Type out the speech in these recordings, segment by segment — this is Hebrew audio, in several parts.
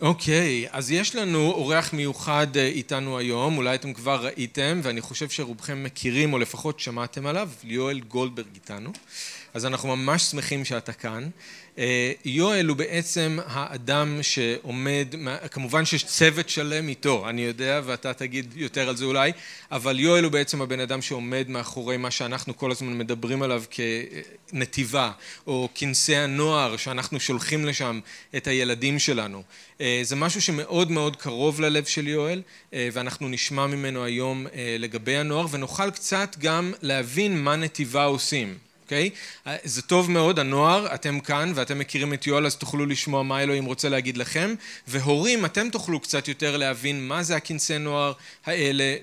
אוקיי, אז יש לנו אורח מיוחד איתנו היום, אולי אתם כבר ראיתם, ואני חושב שרובכם מכירים או לפחות שמעתם עליו, יואל גולדברג איתנו. אז אנחנו ממש שמחים שאתה כאן. יואל הוא בעצם האדם שעומד, כמובן שיש צוות שלם איתו, אני יודע, ואתה תגיד יותר על זה אולי, אבל יואל הוא בעצם הבן אדם שעומד מאחורי מה שאנחנו כל הזמן מדברים עליו כנתיבה, או כנסי הנוער שאנחנו שולחים לשם את הילדים שלנו. זה משהו שמאוד מאוד קרוב ללב של יואל, ואנחנו נשמע ממנו היום לגבי הנוער, ונוכל קצת גם להבין מה נתיבה עושים. אוקיי? זה טוב מאוד, הנוער, אתם כאן ואתם מכירים את יואל אז תוכלו לשמוע מה אלוהים רוצה להגיד לכם והורים, אתם תוכלו קצת יותר להבין מה זה הכנסי נוער האלה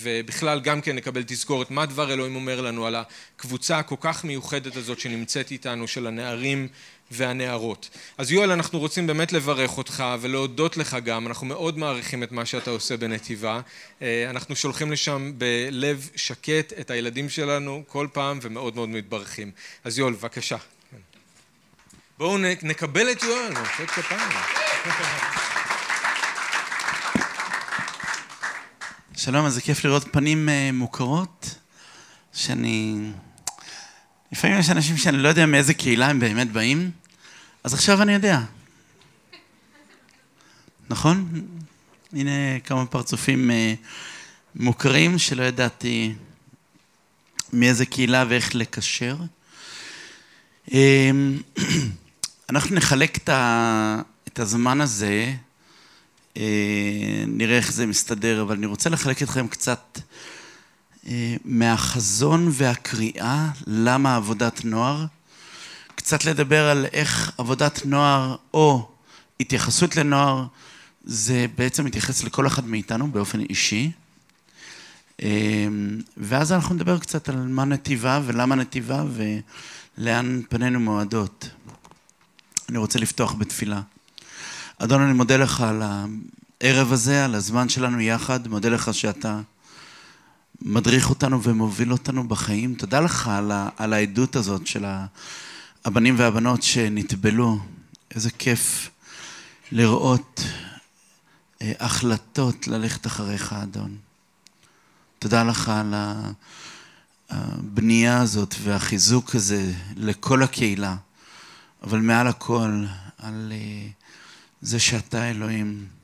ובכלל גם כן לקבל תזכורת מה דבר אלוהים אומר לנו על הקבוצה הכל כך מיוחדת הזאת שנמצאת איתנו של הנערים והנערות. אז יואל אנחנו רוצים באמת לברך אותך ולהודות לך גם, אנחנו מאוד מעריכים את מה שאתה עושה בנתיבה, אנחנו שולחים לשם בלב שקט את הילדים שלנו כל פעם ומאוד מאוד מתברכים. אז יואל בבקשה. בואו נקבל את יואל, מחיאות כפיים. שלום, איזה כיף לראות פנים מוכרות, שאני... לפעמים יש אנשים שאני לא יודע מאיזה קהילה הם באמת באים, אז עכשיו אני יודע. נכון? הנה כמה פרצופים מוכרים שלא ידעתי מאיזה קהילה ואיך לקשר. אנחנו נחלק את הזמן הזה, נראה איך זה מסתדר, אבל אני רוצה לחלק אתכם קצת מהחזון והקריאה, למה עבודת נוער, קצת לדבר על איך עבודת נוער או התייחסות לנוער, זה בעצם מתייחס לכל אחד מאיתנו באופן אישי. ואז אנחנו נדבר קצת על מה נתיבה ולמה נתיבה ולאן פנינו מועדות. אני רוצה לפתוח בתפילה. אדון, אני מודה לך על הערב הזה, על הזמן שלנו יחד, מודה לך שאתה מדריך אותנו ומוביל אותנו בחיים. תודה לך על, ה, על העדות הזאת של הבנים והבנות שנטבלו. איזה כיף לראות החלטות ללכת אחריך, אדון. תודה לך על הבנייה הזאת והחיזוק הזה לכל הקהילה, אבל מעל הכל, על זה שאתה אלוהים.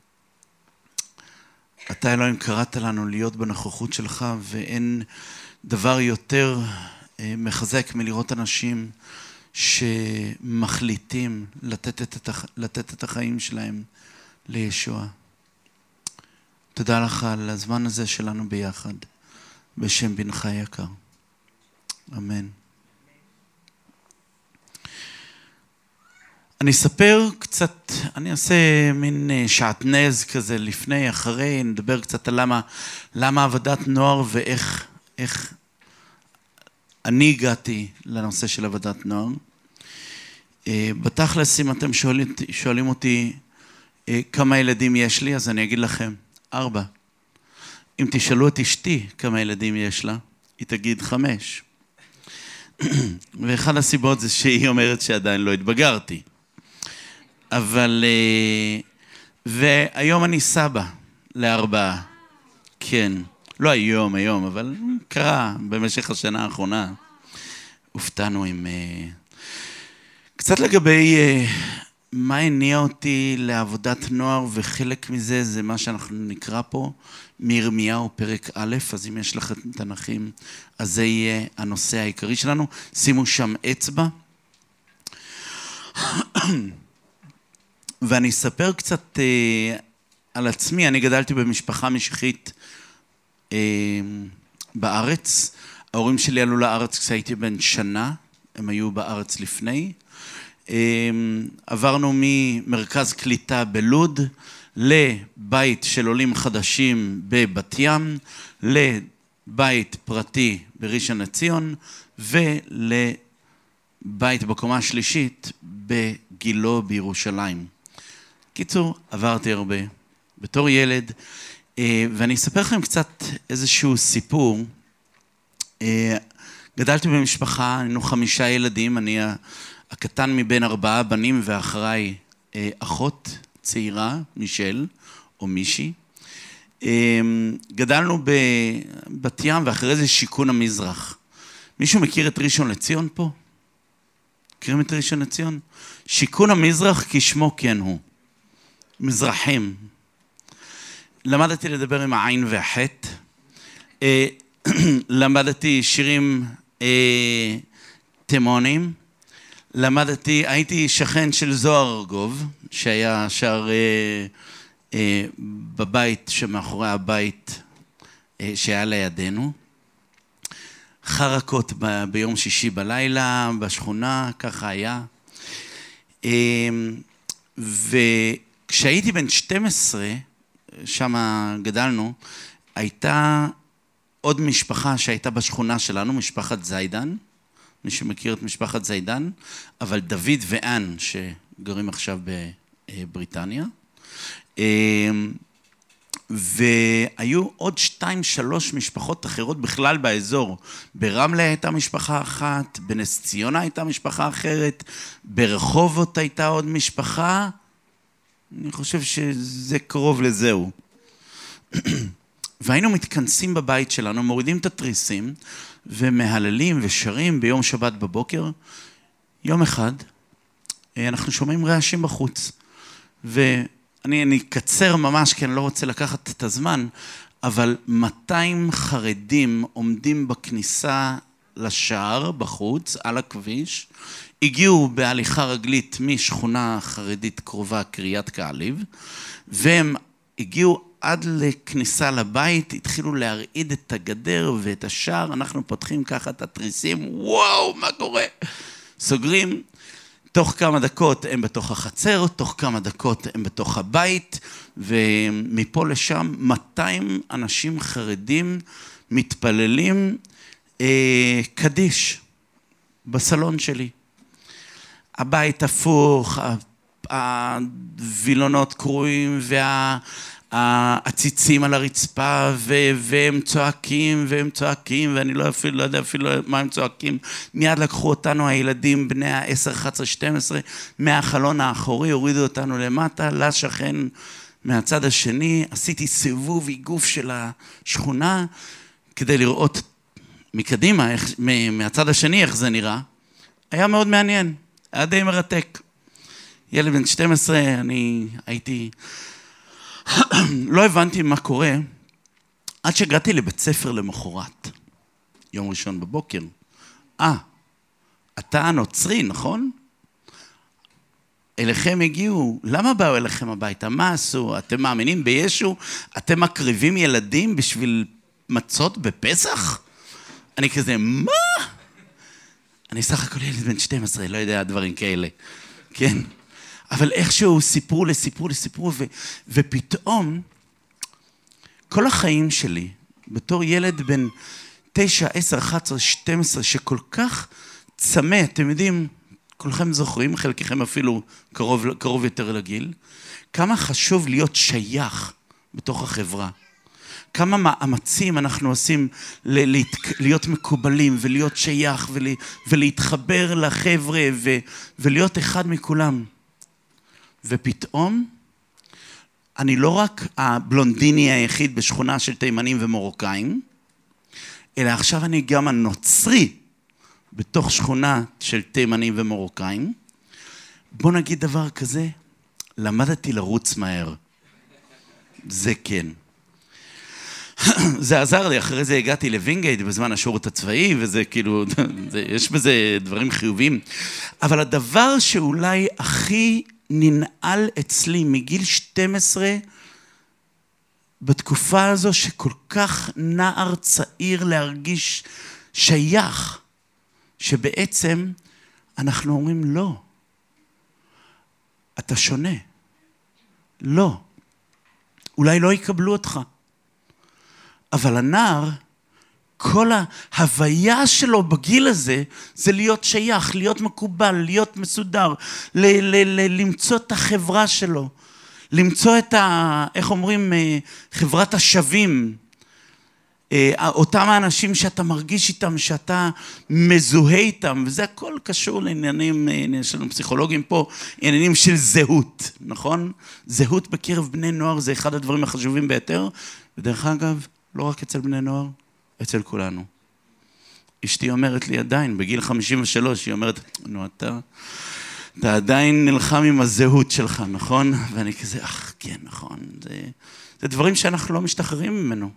אתה אלוהים קראת לנו להיות בנוכחות שלך ואין דבר יותר מחזק מלראות אנשים שמחליטים לתת את, הח... לתת את החיים שלהם לישוע. תודה לך על הזמן הזה שלנו ביחד, בשם בנך היקר. אמן. אני אספר קצת, אני אעשה מין שעטנז כזה לפני, אחרי, נדבר קצת על למה, למה עבודת נוער ואיך איך אני הגעתי לנושא של עבודת נוער. בתכלס, אם אתם שואלים, שואלים אותי כמה ילדים יש לי, אז אני אגיד לכם, ארבע. אם תשאלו את אשתי כמה ילדים יש לה, היא תגיד חמש. ואחד הסיבות זה שהיא אומרת שעדיין לא התבגרתי. אבל... והיום אני סבא לארבעה. כן. לא היום, היום, אבל קרה במשך השנה האחרונה. הופתענו עם... קצת לגבי מה הניע אותי לעבודת נוער, וחלק מזה זה מה שאנחנו נקרא פה מירמיהו פרק א', אז אם יש לכם תנכים, אז זה יהיה הנושא העיקרי שלנו. שימו שם אצבע. ואני אספר קצת אה, על עצמי, אני גדלתי במשפחה משיחית אה, בארץ. ההורים שלי עלו לארץ כשהייתי בן שנה, הם היו בארץ לפני. אה, עברנו ממרכז קליטה בלוד לבית של עולים חדשים בבת ים, לבית פרטי בראשון לציון ולבית בקומה השלישית בגילו בירושלים. קיצור, עברתי הרבה בתור ילד, ואני אספר לכם קצת איזשהו סיפור. גדלתי במשפחה, היינו חמישה ילדים, אני הקטן מבין ארבעה בנים ואחריי אחות. צעירה, מישל, או מישהי. גדלנו בבת ים ואחרי זה שיכון המזרח. מישהו מכיר את ראשון לציון פה? מכירים את ראשון לציון? שיכון המזרח כשמו כן הוא. מזרחים. למדתי לדבר עם העין והחטא. אה, למדתי שירים אה, תימונים. למדתי, הייתי שכן של זוהר ארגוב, שהיה שר אה, בבית שמאחורי הבית שהיה לידינו. חרקות ב, ביום שישי בלילה, בשכונה, ככה היה. אה, וכשהייתי בן 12, שם גדלנו, הייתה עוד משפחה שהייתה בשכונה שלנו, משפחת זיידן. מי שמכיר את משפחת זיידן, אבל דוד ואן, שגרים עכשיו בבריטניה. אמ, והיו עוד שתיים, שלוש משפחות אחרות בכלל באזור. ברמלה הייתה משפחה אחת, בנס ציונה הייתה משפחה אחרת, ברחובות הייתה עוד משפחה. אני חושב שזה קרוב לזהו. והיינו מתכנסים בבית שלנו, מורידים את התריסים, ומהללים ושרים ביום שבת בבוקר. יום אחד אה, אנחנו שומעים רעשים בחוץ. ואני אקצר ממש כי אני לא רוצה לקחת את הזמן, אבל 200 חרדים עומדים בכניסה לשער בחוץ, על הכביש, הגיעו בהליכה רגלית משכונה חרדית קרובה, קריית קעליב, והם הגיעו עד לכניסה לבית, התחילו להרעיד את הגדר ואת השער, אנחנו פותחים ככה את התריסים, וואו, מה קורה? סוגרים, תוך כמה דקות הם בתוך החצר, תוך כמה דקות הם בתוך הבית, ומפה לשם 200 אנשים חרדים מתפללים אה, קדיש בסלון שלי. הבית הפוך, הווילונות קרועים וה... העציצים על הרצפה, ו- והם צועקים, והם צועקים, ואני לא אפילו, לא יודע אפילו מה הם צועקים. מיד לקחו אותנו הילדים, בני ה-10, 11, 12, מהחלון האחורי, הורידו אותנו למטה, לשכן מהצד השני. עשיתי סיבוב איגוף של השכונה, כדי לראות מקדימה, איך, מהצד השני, איך זה נראה. היה מאוד מעניין, היה די מרתק. ילד בן 12, אני הייתי... לא הבנתי מה קורה עד שהגעתי לבית ספר למחרת, יום ראשון בבוקר. אה, אתה הנוצרי, נכון? אליכם הגיעו, למה באו אליכם הביתה? מה עשו? אתם מאמינים בישו? אתם מקריבים ילדים בשביל מצות בפסח? אני כזה, מה? אני סך הכל ילד בן 12, לא יודע דברים כאלה, כן? אבל איכשהו סיפרו לסיפרו לסיפרו, ו, ופתאום, כל החיים שלי, בתור ילד בן 9, 10, 11, 12, שכל כך צמא, אתם יודעים, כולכם זוכרים, חלקכם אפילו קרוב, קרוב יותר לגיל, כמה חשוב להיות שייך בתוך החברה. כמה מאמצים אנחנו עושים להיות מקובלים ולהיות שייך ולהתחבר לחבר'ה ולהיות אחד מכולם. ופתאום אני לא רק הבלונדיני היחיד בשכונה של תימנים ומרוקאים, אלא עכשיו אני גם הנוצרי בתוך שכונה של תימנים ומרוקאים. בוא נגיד דבר כזה, למדתי לרוץ מהר. זה כן. זה עזר לי, אחרי זה הגעתי לווינגייט בזמן השירות הצבאי, וזה כאילו, זה, יש בזה דברים חיוביים. אבל הדבר שאולי הכי ננעל אצלי מגיל 12 בתקופה הזו שכל כך נער צעיר להרגיש שייך, שבעצם אנחנו אומרים לא, אתה שונה, לא, אולי לא יקבלו אותך, אבל הנער כל ההוויה שלו בגיל הזה זה להיות שייך, להיות מקובל, להיות מסודר, ל- ל- ל- למצוא את החברה שלו, למצוא את ה... איך אומרים? אה, חברת השווים. אה, אותם האנשים שאתה מרגיש איתם, שאתה מזוהה איתם, וזה הכל קשור לעניינים, אה, יש לנו פסיכולוגים פה, עניינים של זהות, נכון? זהות בקרב בני נוער זה אחד הדברים החשובים ביותר, ודרך אגב, לא רק אצל בני נוער, אצל כולנו. אשתי אומרת לי עדיין, בגיל 53, היא אומרת, נו, אתה, אתה עדיין נלחם עם הזהות שלך, נכון? ואני כזה, אך, כן, נכון. זה, זה דברים שאנחנו לא משתחררים ממנו.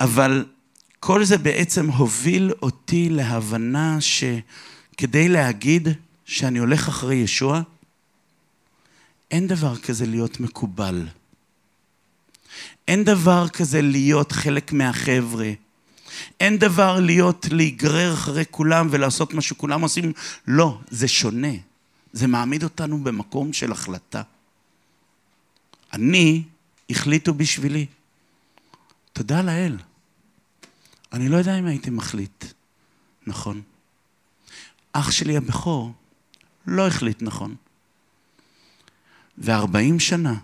אבל כל זה בעצם הוביל אותי להבנה שכדי להגיד שאני הולך אחרי ישוע, אין דבר כזה להיות מקובל. אין דבר כזה להיות חלק מהחבר'ה. אין דבר להיות להיגרר אחרי כולם ולעשות מה שכולם עושים. לא, זה שונה. זה מעמיד אותנו במקום של החלטה. אני, החליטו בשבילי. תודה לאל. אני לא יודע אם הייתי מחליט נכון. אח שלי הבכור לא החליט נכון. וארבעים שנה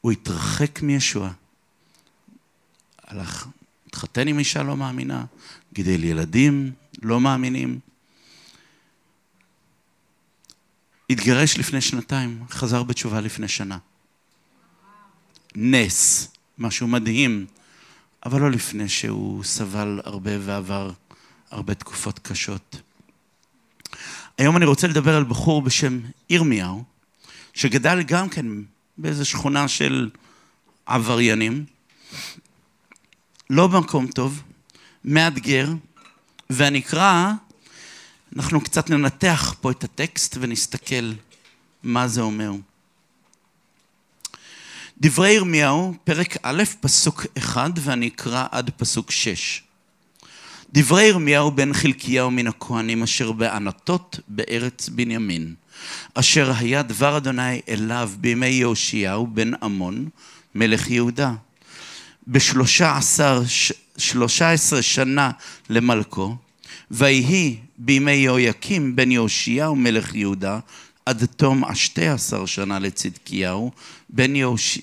הוא התרחק מישוע. הלך, התחתן עם אישה לא מאמינה, גידל ילדים לא מאמינים. התגרש לפני שנתיים, חזר בתשובה לפני שנה. נס, משהו מדהים. אבל לא לפני שהוא סבל הרבה ועבר הרבה תקופות קשות. היום אני רוצה לדבר על בחור בשם ירמיהו, שגדל גם כן באיזו שכונה של עבריינים, לא במקום טוב, מאתגר, ואני אקרא, אנחנו קצת ננתח פה את הטקסט ונסתכל מה זה אומר. דברי ירמיהו, פרק א', פסוק אחד, ואני אקרא עד פסוק שש. דברי ירמיהו בן חלקיהו מן הכהנים אשר בענתות בארץ בנימין, אשר היה דבר אדוני אליו בימי יהושיהו בן עמון, מלך יהודה. בשלושה עשר, שלושה עשרה שנה למלכו, ויהי בימי יהויקים בן יהושיהו מלך יהודה, עד תום השתי עשר שנה לצדקיהו, בן יהושע...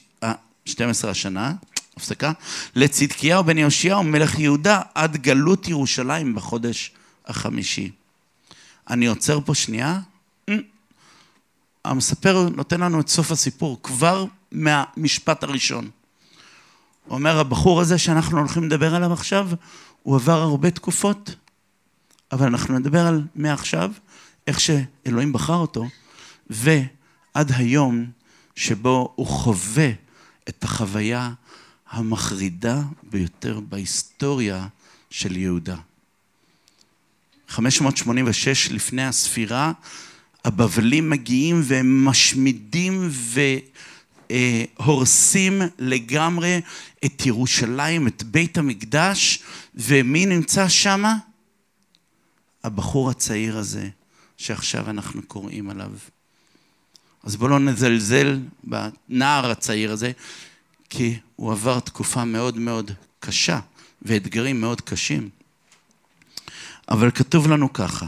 12 השנה, הפסקה, לצדקיהו בן יהושיהו מלך יהודה עד גלות ירושלים בחודש החמישי. אני עוצר פה שנייה. המספר נותן לנו את סוף הסיפור, כבר מהמשפט הראשון. אומר, הבחור הזה שאנחנו הולכים לדבר עליו עכשיו, הוא עבר הרבה תקופות, אבל אנחנו נדבר על מעכשיו, איך שאלוהים בחר אותו, ועד היום שבו הוא חווה את החוויה המחרידה ביותר בהיסטוריה של יהודה. 586 לפני הספירה, הבבלים מגיעים והם משמידים והורסים לגמרי את ירושלים, את בית המקדש, ומי נמצא שם? הבחור הצעיר הזה שעכשיו אנחנו קוראים עליו. אז בואו לא נזלזל בנער הצעיר הזה, כי הוא עבר תקופה מאוד מאוד קשה ואתגרים מאוד קשים. אבל כתוב לנו ככה,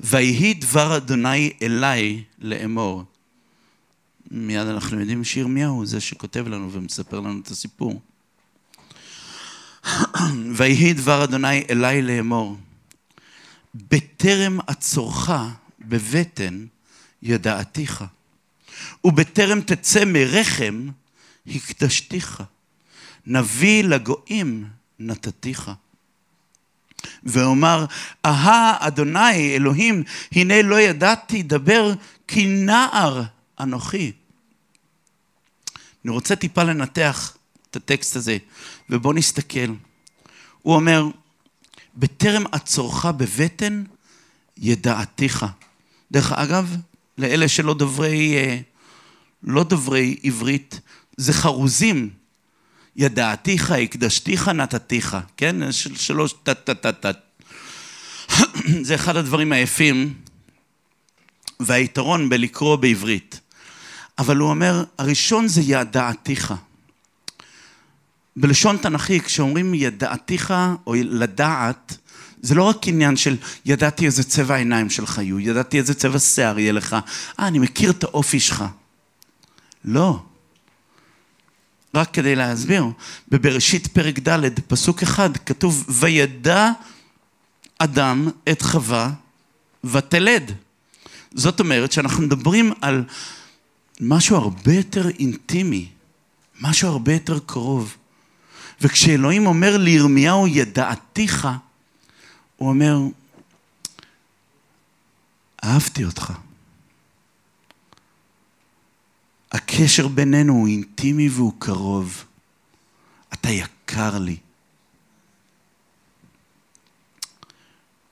ויהי דבר אדוני אליי לאמור. מיד אנחנו יודעים שירמיהו הוא זה שכותב לנו ומספר לנו את הסיפור. ויהי דבר אדוני אליי לאמור, בטרם עצורך בבטן, ידעתיך, ובטרם תצא מרחם, הקדשתיך. נביא לגויים נתתיך. ואומר, אהה, אדוני, אלוהים, הנה לא ידעתי דבר כי נער אנוכי. אני רוצה טיפה לנתח את הטקסט הזה, ובואו נסתכל. הוא אומר, בטרם עצורך בבטן, ידעתיך. דרך אגב, לאלה שלא דוברי, אה, לא דוברי עברית, זה חרוזים. ידעתיך, הקדשתיך, נתתיך, כן? של שלוש טט-טט-טט. זה אחד הדברים היפים והיתרון בלקרוא בעברית. אבל הוא אומר, הראשון זה ידעתיך. בלשון תנכי, כשאומרים ידעתיך או לדעת, זה לא רק עניין של ידעתי איזה צבע העיניים שלך יהיו, ידעתי איזה צבע שיער יהיה לך, אה, אני מכיר את האופי שלך. לא. רק כדי להסביר, בבראשית פרק ד', פסוק אחד, כתוב, וידע אדם את חווה ותלד. זאת אומרת שאנחנו מדברים על משהו הרבה יותר אינטימי, משהו הרבה יותר קרוב. וכשאלוהים אומר לירמיהו, ידעתיך, הוא אומר, אהבתי אותך. הקשר בינינו הוא אינטימי והוא קרוב. אתה יקר לי.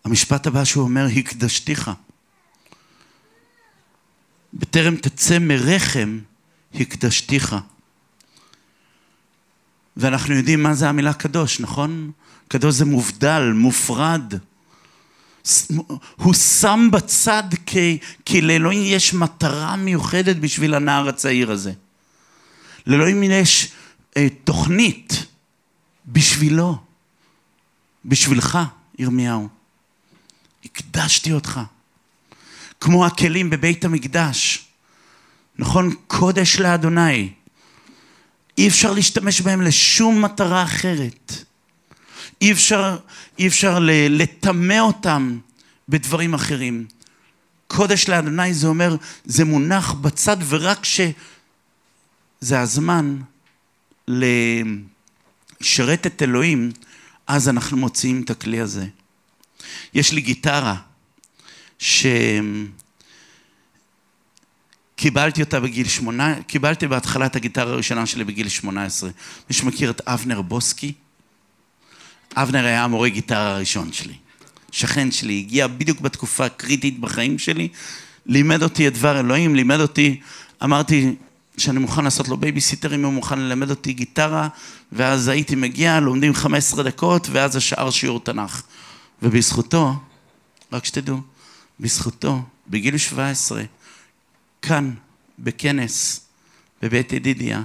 המשפט הבא שהוא אומר, הקדשתיך. בטרם תצא מרחם, הקדשתיך. ואנחנו יודעים מה זה המילה קדוש, נכון? קדוש זה מובדל, מופרד. הוא שם בצד כי, כי לאלוהים יש מטרה מיוחדת בשביל הנער הצעיר הזה. לאלוהים יש אה, תוכנית בשבילו, בשבילך, ירמיהו. הקדשתי אותך. כמו הכלים בבית המקדש. נכון? קודש לאדוני. אי אפשר להשתמש בהם לשום מטרה אחרת. אי אפשר, אי אפשר לטמא אותם בדברים אחרים. קודש לאדוני זה אומר, זה מונח בצד ורק שזה הזמן לשרת את אלוהים, אז אנחנו מוציאים את הכלי הזה. יש לי גיטרה שקיבלתי אותה בגיל שמונה, קיבלתי בהתחלה את הגיטרה הראשונה שלי בגיל שמונה עשרה. מי שמכיר את אבנר בוסקי? אבנר היה המורה גיטרה הראשון שלי. שכן שלי, הגיע בדיוק בתקופה הקריטית בחיים שלי, לימד אותי את דבר אלוהים, לימד אותי, אמרתי שאני מוכן לעשות לו בייביסיטר אם הוא מוכן ללמד אותי גיטרה, ואז הייתי מגיע, לומדים 15 דקות, ואז השאר שיעור תנ"ך. ובזכותו, רק שתדעו, בזכותו, בגיל 17, כאן, בכנס, בבית ידידיה,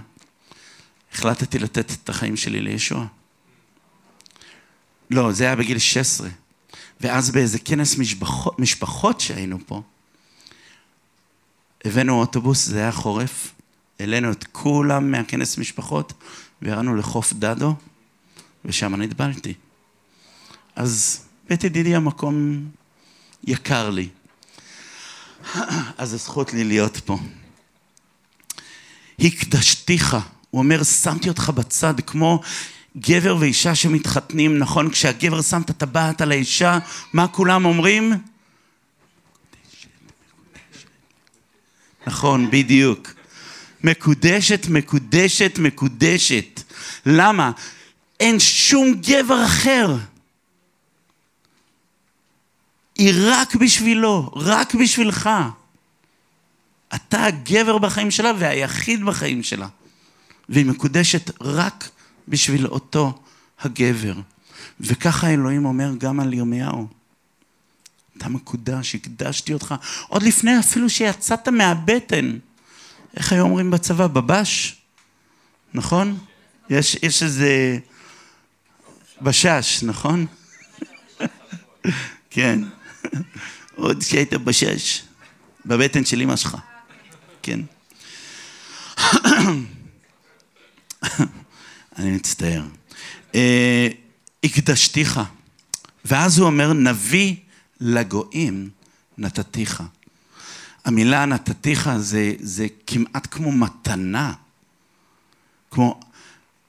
החלטתי לתת את החיים שלי לישוע. לא, זה היה בגיל 16. ואז באיזה כנס משפחות, משפחות שהיינו פה, הבאנו אוטובוס, זה היה חורף, העלינו את כולם מהכנס משפחות, וירדנו לחוף דדו, ושם נטבלתי. אז בית ידידי המקום יקר לי. אז הזכות לי להיות פה. הקדשתיך, הוא אומר, שמתי אותך בצד, כמו גבר ואישה שמתחתנים, נכון? כשהגבר שם את הטבעת על האישה, מה כולם אומרים? נכון, בדיוק. מקודשת, מקודשת, מקודשת. למה? אין שום גבר אחר. היא רק בשבילו, רק בשבילך. אתה הגבר בחיים שלה והיחיד בחיים שלה. והיא מקודשת רק בשביל אותו הגבר. וככה אלוהים אומר גם על ירמיהו. אתה מקודש, הקדשתי אותך, עוד לפני אפילו שיצאת מהבטן. איך היו אומרים בצבא? בבש? נכון? יש, יש איזה... בשש, נכון? כן. עוד כשהיית בשש, בבטן של אמא שלך. כן. אני מצטער. אה, הקדשתיך. ואז הוא אומר, נביא לגויים נתתיך. המילה נתתיך זה, זה כמעט כמו מתנה. כמו,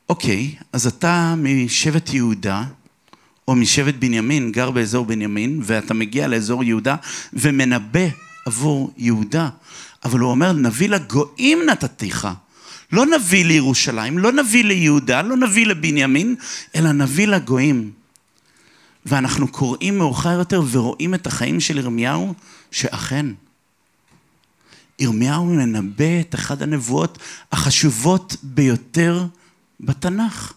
אוקיי, אז אתה משבט יהודה, או משבט בנימין, גר באזור בנימין, ואתה מגיע לאזור יהודה ומנבא עבור יהודה. אבל הוא אומר, נביא לגויים נתתיך. לא נביא לירושלים, לא נביא ליהודה, לא נביא לבנימין, אלא נביא לגויים. ואנחנו קוראים מאוחר יותר ורואים את החיים של ירמיהו, שאכן, ירמיהו מנבא את אחת הנבואות החשובות ביותר בתנ"ך.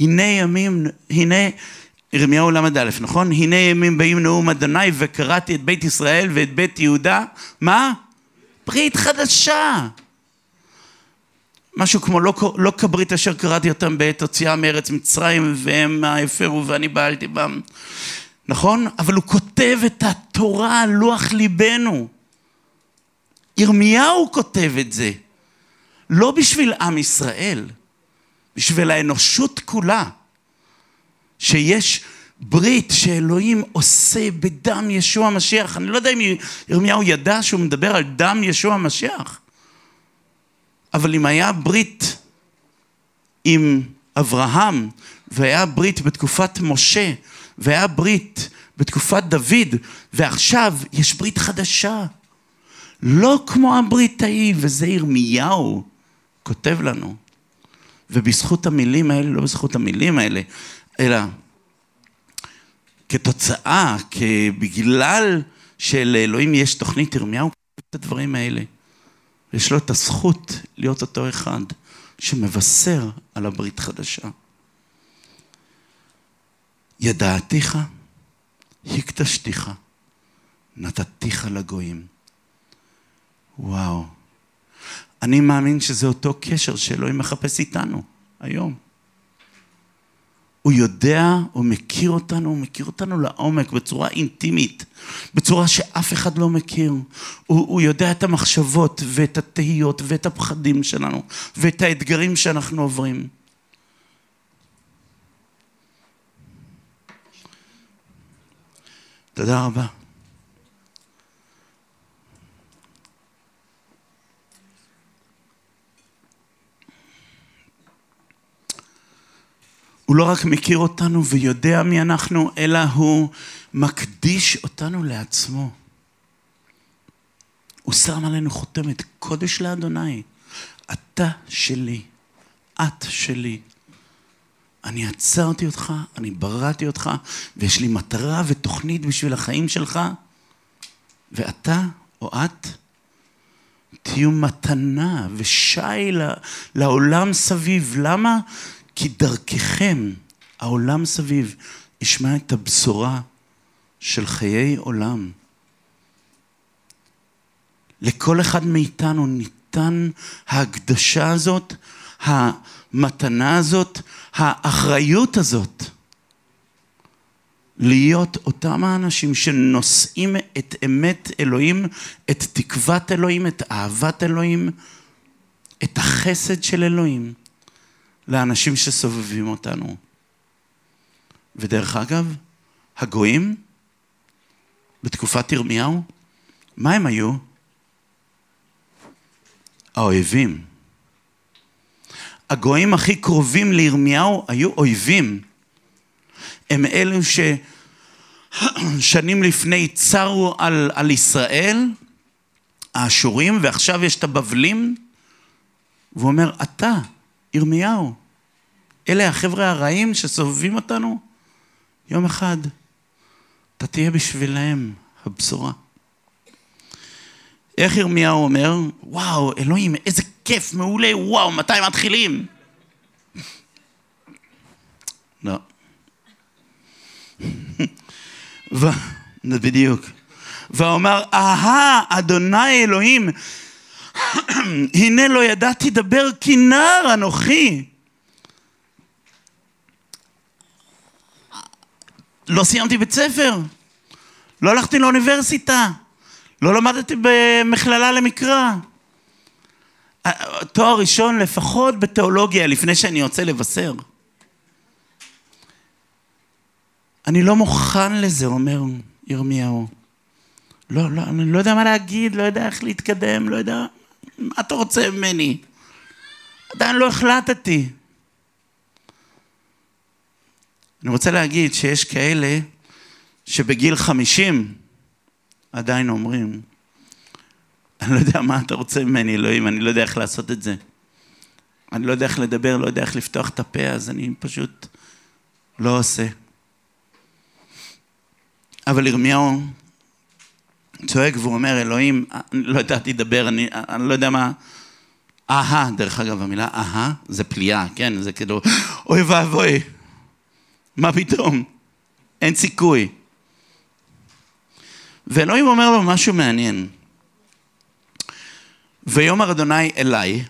הנה ימים, הנה, ירמיהו ל"א, נכון? הנה ימים באים נאום אדוני וקראתי את בית ישראל ואת בית יהודה, מה? ברית חדשה. משהו כמו לא, לא כברית אשר קראתי אותם בעת הוציאה מארץ מצרים והם הפרו ואני בעלתי בם. נכון? אבל הוא כותב את התורה על לוח ליבנו. ירמיהו כותב את זה. לא בשביל עם ישראל, בשביל האנושות כולה, שיש ברית שאלוהים עושה בדם ישוע המשיח. אני לא יודע אם ירמיהו ידע שהוא מדבר על דם ישוע המשיח, אבל אם היה ברית עם אברהם, והיה ברית בתקופת משה, והיה ברית בתקופת דוד, ועכשיו יש ברית חדשה. לא כמו הברית ההיא, וזה ירמיהו כותב לנו. ובזכות המילים האלה, לא בזכות המילים האלה, אלא כתוצאה, בגלל שלאלוהים יש תוכנית ירמיהו, את הדברים האלה. יש לו את הזכות להיות אותו אחד שמבשר על הברית חדשה. ידעתיך, הקדשתיך, נתתיך לגויים. וואו. אני מאמין שזה אותו קשר שאלוהים מחפש איתנו היום. הוא יודע, הוא מכיר אותנו, הוא מכיר אותנו לעומק, בצורה אינטימית, בצורה שאף אחד לא מכיר. הוא, הוא יודע את המחשבות ואת התהיות ואת הפחדים שלנו ואת האתגרים שאנחנו עוברים. תודה רבה. הוא לא רק מכיר אותנו ויודע מי אנחנו, אלא הוא מקדיש אותנו לעצמו. הוא שם עלינו חותמת קודש לאדוני. אתה שלי, את שלי. אני עצרתי אותך, אני בראתי אותך, ויש לי מטרה ותוכנית בשביל החיים שלך, ואתה או את תהיו מתנה ושי לעולם סביב. למה? כי דרככם, העולם סביב, ישמע את הבשורה של חיי עולם. לכל אחד מאיתנו ניתן ההקדשה הזאת, המתנה הזאת, האחריות הזאת, להיות אותם האנשים שנושאים את אמת אלוהים, את תקוות אלוהים, את אהבת אלוהים, את החסד של אלוהים. לאנשים שסובבים אותנו. ודרך אגב, הגויים בתקופת ירמיהו, מה הם היו? האויבים. הגויים הכי קרובים לירמיהו היו אויבים. הם אלו ששנים לפני צרו על, על ישראל, האשורים, ועכשיו יש את הבבלים, והוא אומר, אתה, ירמיהו. אלה החבר'ה הרעים שסובבים אותנו. יום אחד אתה תהיה בשבילם הבשורה. איך ירמיהו אומר? וואו, אלוהים, איזה כיף, מעולה, וואו, מתי מתחילים? לא. ו... בדיוק. ואומר, אהה, אדוני אלוהים, הנה לא ידעתי דבר כי נער אנוכי. לא סיימתי בית ספר, לא הלכתי לאוניברסיטה, לא למדתי במכללה למקרא. תואר ראשון לפחות בתיאולוגיה לפני שאני יוצא לבשר. אני לא מוכן לזה, אומר ירמיהו. לא, לא, אני לא יודע מה להגיד, לא יודע איך להתקדם, לא יודע... מה אתה רוצה ממני? עדיין לא החלטתי. אני רוצה להגיד שיש כאלה שבגיל חמישים עדיין אומרים, אני לא יודע מה אתה רוצה ממני, אלוהים, אני לא יודע איך לעשות את זה. אני לא יודע איך לדבר, לא יודע איך לפתוח את הפה, אז אני פשוט לא עושה. אבל ירמיהו צועק והוא אומר, אלוהים, אני לא ידעתי לדבר, אני, אני לא יודע מה... אהה, דרך אגב, המילה אהה זה פליאה, כן? זה כאילו, אוי ואבוי, מה פתאום? אין סיכוי. ואלוהים אומר לו משהו מעניין. ויאמר אדוני אליי,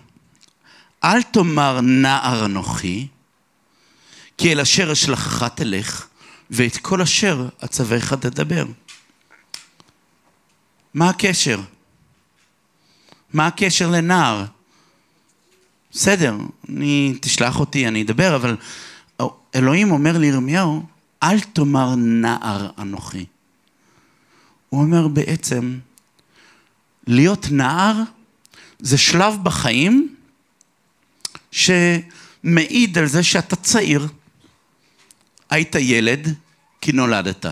אל תאמר נער אנוכי, כי אל אשר אשלחך תלך, ואת כל אשר אצווך תדבר. מה הקשר? מה הקשר לנער? בסדר, אני, תשלח אותי, אני אדבר, אבל אלוהים אומר לירמיהו, אל תאמר נער אנוכי. הוא אומר בעצם, להיות נער זה שלב בחיים שמעיד על זה שאתה צעיר. היית ילד כי נולדת.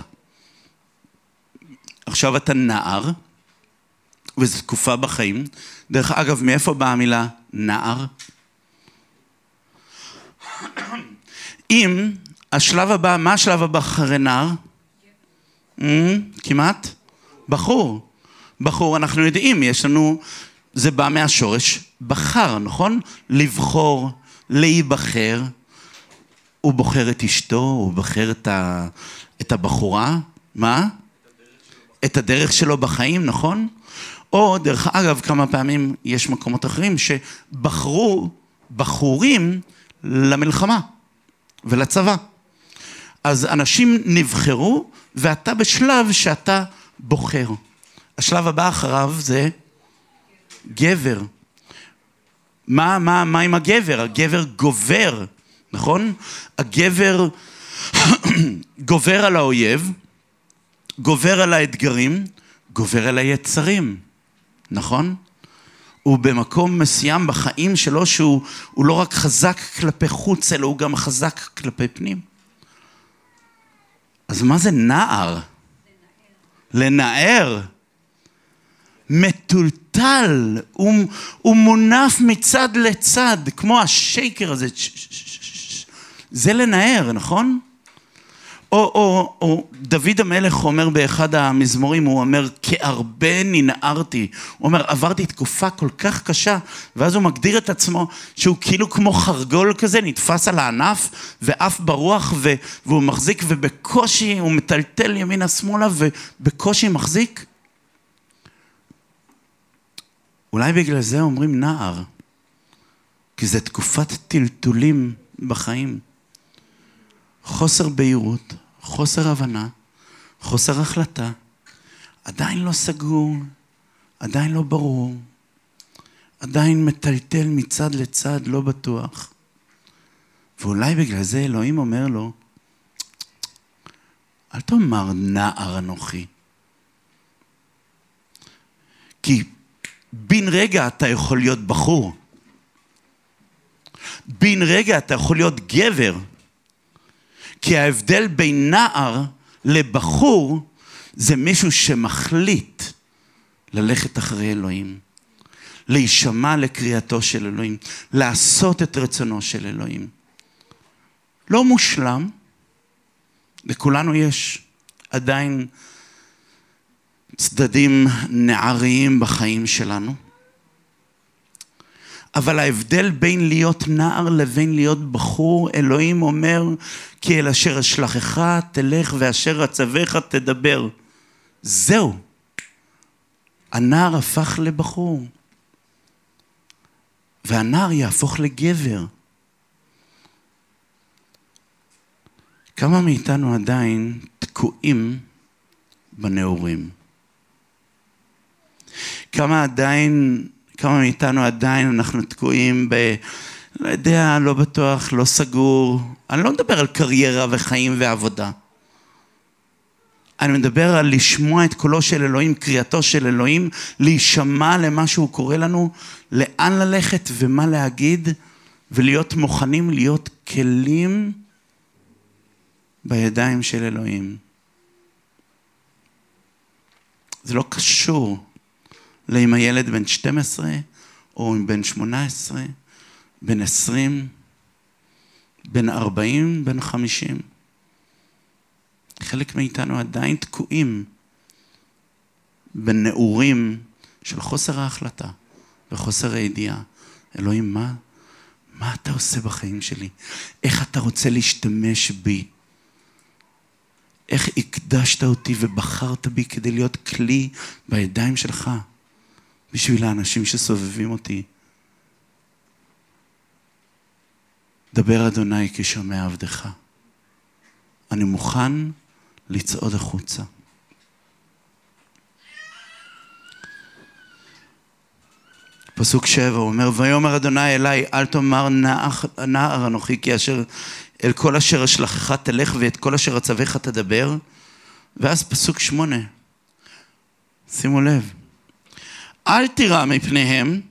עכשיו אתה נער, וזו תקופה בחיים. דרך אגב, מאיפה באה המילה נער? אם השלב הבא, מה השלב הבא אחרי נער? Mm, כמעט? בחור. בחור, אנחנו יודעים, יש לנו, זה בא מהשורש בחר, נכון? לבחור, להיבחר. הוא בוחר את אשתו, הוא בוחר את, ה, את הבחורה, מה? את הדרך שלו בחיים, נכון? או, דרך אגב, כמה פעמים יש מקומות אחרים שבחרו בחורים למלחמה ולצבא. אז אנשים נבחרו, ואתה בשלב שאתה בוחר. השלב הבא אחריו זה גבר. מה, מה, מה עם הגבר? הגבר גובר, נכון? הגבר גובר על האויב, גובר על האתגרים, גובר על היצרים, נכון? הוא במקום מסוים בחיים שלו שהוא לא רק חזק כלפי חוץ, אלא הוא גם חזק כלפי פנים. אז מה זה נער? לנער. מטולטל, הוא, הוא מונף מצד לצד, כמו השייקר הזה. זה לנער, נכון? או, או, או דוד המלך אומר באחד המזמורים, הוא אומר, כהרבה ננערתי. הוא אומר, עברתי תקופה כל כך קשה, ואז הוא מגדיר את עצמו שהוא כאילו כמו חרגול כזה, נתפס על הענף, ועף ברוח, ו, והוא מחזיק, ובקושי הוא מטלטל ימינה-שמאלה, ובקושי מחזיק. אולי בגלל זה אומרים נער, כי זה תקופת טלטולים בחיים. חוסר בהירות, חוסר הבנה, חוסר החלטה, עדיין לא סגור, עדיין לא ברור, עדיין מטלטל מצד לצד, לא בטוח. ואולי בגלל זה אלוהים אומר לו, אל תאמר נער אנוכי. כי בן רגע אתה יכול להיות בחור. בן רגע אתה יכול להיות גבר. כי ההבדל בין נער לבחור זה מישהו שמחליט ללכת אחרי אלוהים, להישמע לקריאתו של אלוהים, לעשות את רצונו של אלוהים. לא מושלם, לכולנו יש עדיין צדדים נעריים בחיים שלנו. אבל ההבדל בין להיות נער לבין להיות בחור, אלוהים אומר, כי אל אשר אשלחך תלך ואשר אצווך תדבר. זהו. הנער הפך לבחור. והנער יהפוך לגבר. כמה מאיתנו עדיין תקועים בנעורים? כמה עדיין כמה מאיתנו עדיין אנחנו תקועים ב... לא יודע, לא בטוח, לא סגור. אני לא מדבר על קריירה וחיים ועבודה. אני מדבר על לשמוע את קולו של אלוהים, קריאתו של אלוהים, להישמע למה שהוא קורא לנו, לאן ללכת ומה להגיד, ולהיות מוכנים להיות כלים בידיים של אלוהים. זה לא קשור לאם הילד בן 12, או אם בן 18, בן 20, בן 40, בן 50. חלק מאיתנו עדיין תקועים בנעורים של חוסר ההחלטה וחוסר הידיעה. אלוהים, מה, מה אתה עושה בחיים שלי? איך אתה רוצה להשתמש בי? איך הקדשת אותי ובחרת בי כדי להיות כלי בידיים שלך? בשביל האנשים שסובבים אותי. דבר אדוני כשומע עבדך. אני מוכן לצעוד החוצה. פסוק שבע, הוא אומר, ויאמר אדוני אליי, אל תאמר נער, אנוכי, כי אשר אל כל אשר אשלחך תלך ואת כל אשר אצווך תדבר. ואז פסוק שמונה, שימו לב, אל תירא מפניהם,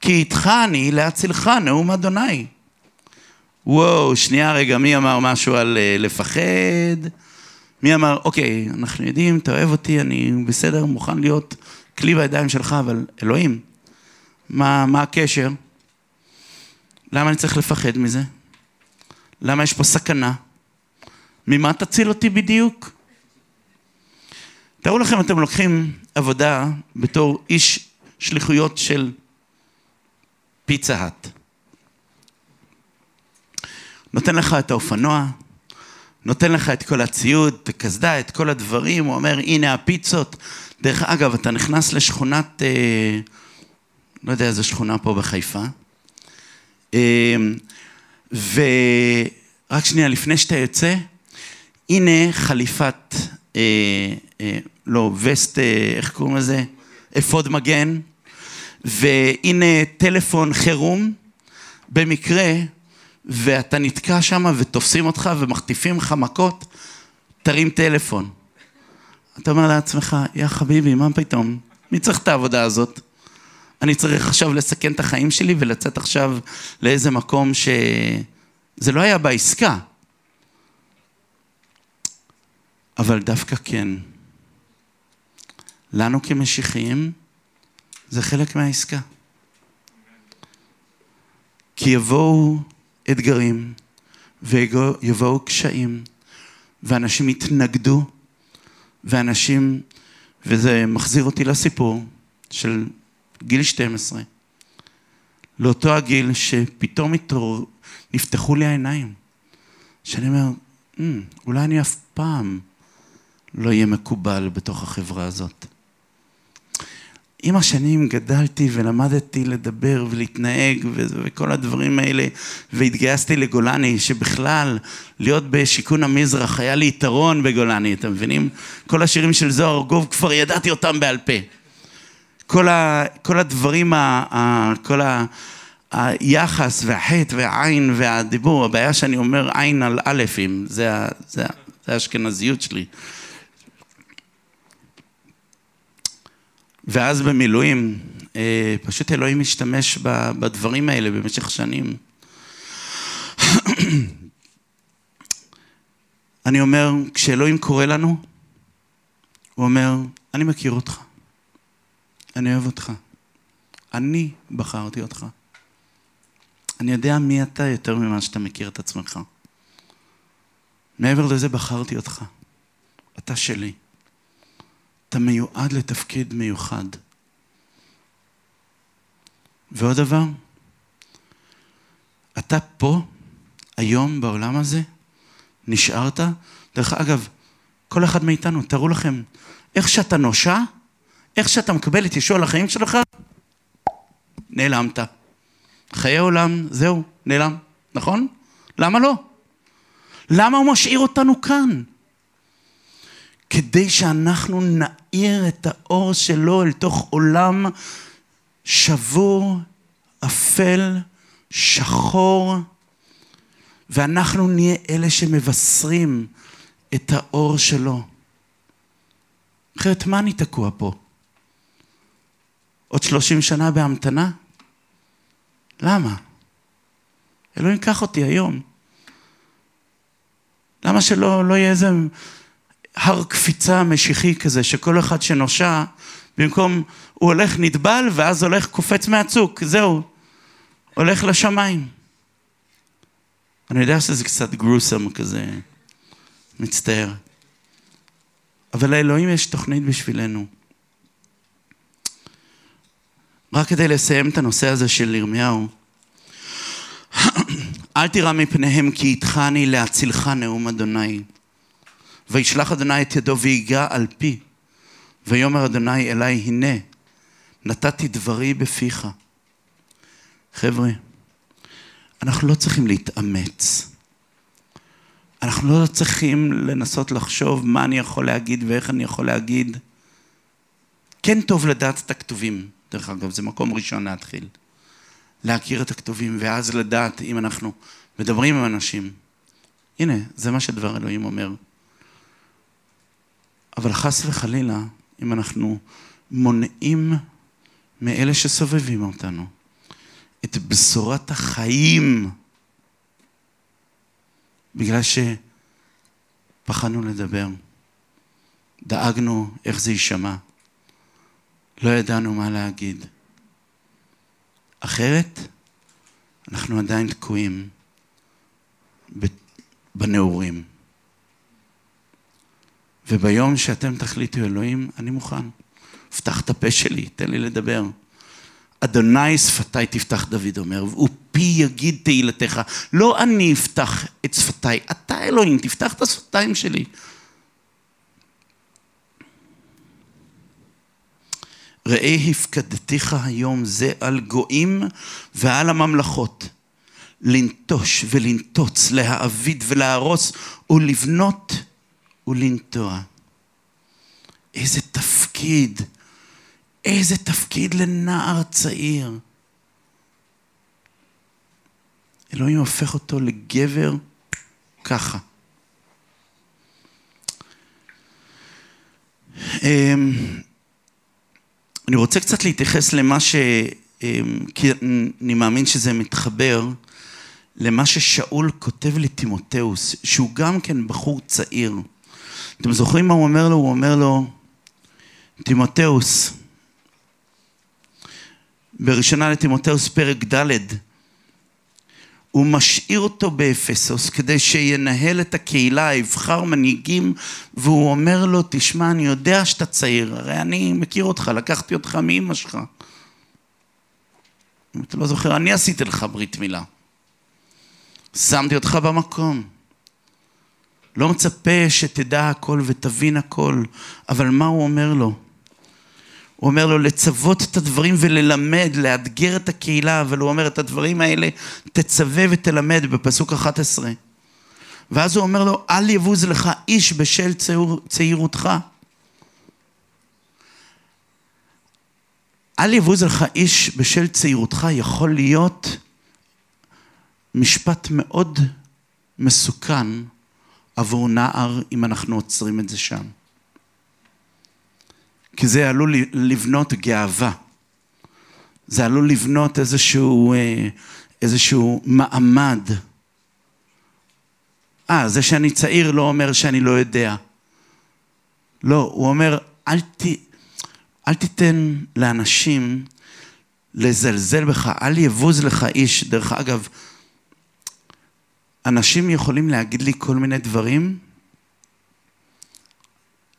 כי איתך אני להצילך נאום אדוני. וואו, שנייה רגע, מי אמר משהו על uh, לפחד? מי אמר, אוקיי, אנחנו יודעים, אתה אוהב אותי, אני בסדר, מוכן להיות כלי בידיים שלך, אבל אלוהים, מה, מה הקשר? למה אני צריך לפחד מזה? למה יש פה סכנה? ממה תציל אותי בדיוק? תארו לכם, אתם לוקחים עבודה בתור איש שליחויות של פיצה האט. נותן לך את האופנוע, נותן לך את כל הציוד, את הקסדה, את כל הדברים, הוא אומר, הנה הפיצות. דרך אגב, אתה נכנס לשכונת, אה, לא יודע איזה שכונה פה בחיפה, אה, ורק שנייה, לפני שאתה יוצא, הנה חליפת, אה, לא, וסט, אה, איך קוראים לזה? אפוד מגן, והנה טלפון חירום, במקרה, ואתה נתקע שם ותופסים אותך ומחטיפים לך מכות, תרים טלפון. אתה אומר לעצמך, יא חביבי, מה פתאום? מי צריך את העבודה הזאת? אני צריך עכשיו לסכן את החיים שלי ולצאת עכשיו לאיזה מקום ש... זה לא היה בעסקה. אבל דווקא כן. לנו כמשיחיים זה חלק מהעסקה. כי יבואו אתגרים ויבואו קשיים ואנשים יתנגדו ואנשים, וזה מחזיר אותי לסיפור של גיל 12, לאותו הגיל שפתאום התעורר, נפתחו לי העיניים, שאני אומר, mm, אולי אני אף פעם לא אהיה מקובל בתוך החברה הזאת. עם השנים גדלתי ולמדתי לדבר ולהתנהג וכל הדברים האלה והתגייסתי לגולני שבכלל להיות בשיכון המזרח היה לי יתרון בגולני, אתם מבינים? כל השירים של זוהר גוב כבר ידעתי אותם בעל פה. כל, ה, כל הדברים, ה, ה, כל ה, היחס והחטא והעין והדיבור, הבעיה שאני אומר עין על אלפים, זה, זה, זה האשכנזיות שלי. ואז במילואים, אה, פשוט אלוהים משתמש בדברים האלה במשך שנים. אני אומר, כשאלוהים קורא לנו, הוא אומר, אני מכיר אותך, אני אוהב אותך, אני בחרתי אותך. אני יודע מי אתה יותר ממה שאתה מכיר את עצמך. מעבר לזה בחרתי אותך. אתה שלי. אתה מיועד לתפקיד מיוחד. ועוד דבר, אתה פה, היום, בעולם הזה, נשארת. דרך אגב, כל אחד מאיתנו, תארו לכם, איך שאתה נושע, איך שאתה מקבל את ישוע לחיים שלך, נעלמת. חיי עולם, זהו, נעלם, נכון? למה לא? למה הוא משאיר אותנו כאן? כדי שאנחנו נאיר את האור שלו אל תוך עולם שבור, אפל, שחור, ואנחנו נהיה אלה שמבשרים את האור שלו. אחרת מה אני תקוע פה? עוד שלושים שנה בהמתנה? למה? אלוהים, קח אותי היום. למה שלא לא יהיה איזה הר קפיצה משיחי כזה, שכל אחד שנושע, במקום, הוא הולך נטבל ואז הולך קופץ מהצוק, זהו, הולך לשמיים. אני יודע שזה קצת גרוסם כזה, מצטער. אבל לאלוהים יש תוכנית בשבילנו. רק כדי לסיים את הנושא הזה של ירמיהו. אל תירא מפניהם כי איתך אני להצילך נאום אדוני. וישלח אדוני את ידו ויגע על פי. ויאמר אדוני אליי הנה נתתי דברי בפיך. חבר'ה, אנחנו לא צריכים להתאמץ. אנחנו לא צריכים לנסות לחשוב מה אני יכול להגיד ואיך אני יכול להגיד. כן טוב לדעת את הכתובים. דרך אגב, זה מקום ראשון להתחיל. להכיר את הכתובים, ואז לדעת אם אנחנו מדברים עם אנשים. הנה, זה מה שדבר אלוהים אומר. אבל חס וחלילה, אם אנחנו מונעים מאלה שסובבים אותנו את בשורת החיים, בגלל שפחדנו לדבר, דאגנו איך זה יישמע, לא ידענו מה להגיד. אחרת, אנחנו עדיין תקועים בנעורים. וביום שאתם תחליטו אלוהים, אני מוכן. פתח את הפה שלי, תן לי לדבר. אדוני שפתיי תפתח, דוד אומר, ופי יגיד תהילתך. לא אני אפתח את שפתיי, אתה אלוהים, תפתח את השפתיים שלי. ראה הפקדתיך היום זה על גויים ועל הממלכות. לנטוש ולנטוץ, להעביד ולהרוס ולבנות ולנטוע. איזה תפקיד, איזה תפקיד לנער צעיר. אלוהים הופך אותו לגבר ככה. אמ, אני רוצה קצת להתייחס למה ש... אמ, כי אני מאמין שזה מתחבר למה ששאול כותב לטימותאוס, שהוא גם כן בחור צעיר. אתם זוכרים מה הוא אומר לו? הוא אומר לו, טימותאוס, בראשונה לטימותאוס פרק ד', הוא משאיר אותו באפסוס כדי שינהל את הקהילה, יבחר מנהיגים, והוא אומר לו, תשמע, אני יודע שאתה צעיר, הרי אני מכיר אותך, לקחתי אותך מאמא שלך. אם אתה לא זוכר, אני עשיתי לך ברית מילה. שמתי אותך במקום. לא מצפה שתדע הכל ותבין הכל, אבל מה הוא אומר לו? הוא אומר לו לצוות את הדברים וללמד, לאתגר את הקהילה, אבל הוא אומר את הדברים האלה תצווה ותלמד בפסוק 11. ואז הוא אומר לו, אל יבוז לך איש בשל צעיר, צעירותך. אל יבוז לך איש בשל צעירותך יכול להיות משפט מאוד מסוכן עבור נער אם אנחנו עוצרים את זה שם. כי זה עלול לבנות גאווה. זה עלול לבנות איזשהו, אה, איזשהו מעמד. אה, זה שאני צעיר לא אומר שאני לא יודע. לא, הוא אומר, אל, ת, אל תיתן לאנשים לזלזל בך, אל יבוז לך איש. דרך אגב, אנשים יכולים להגיד לי כל מיני דברים,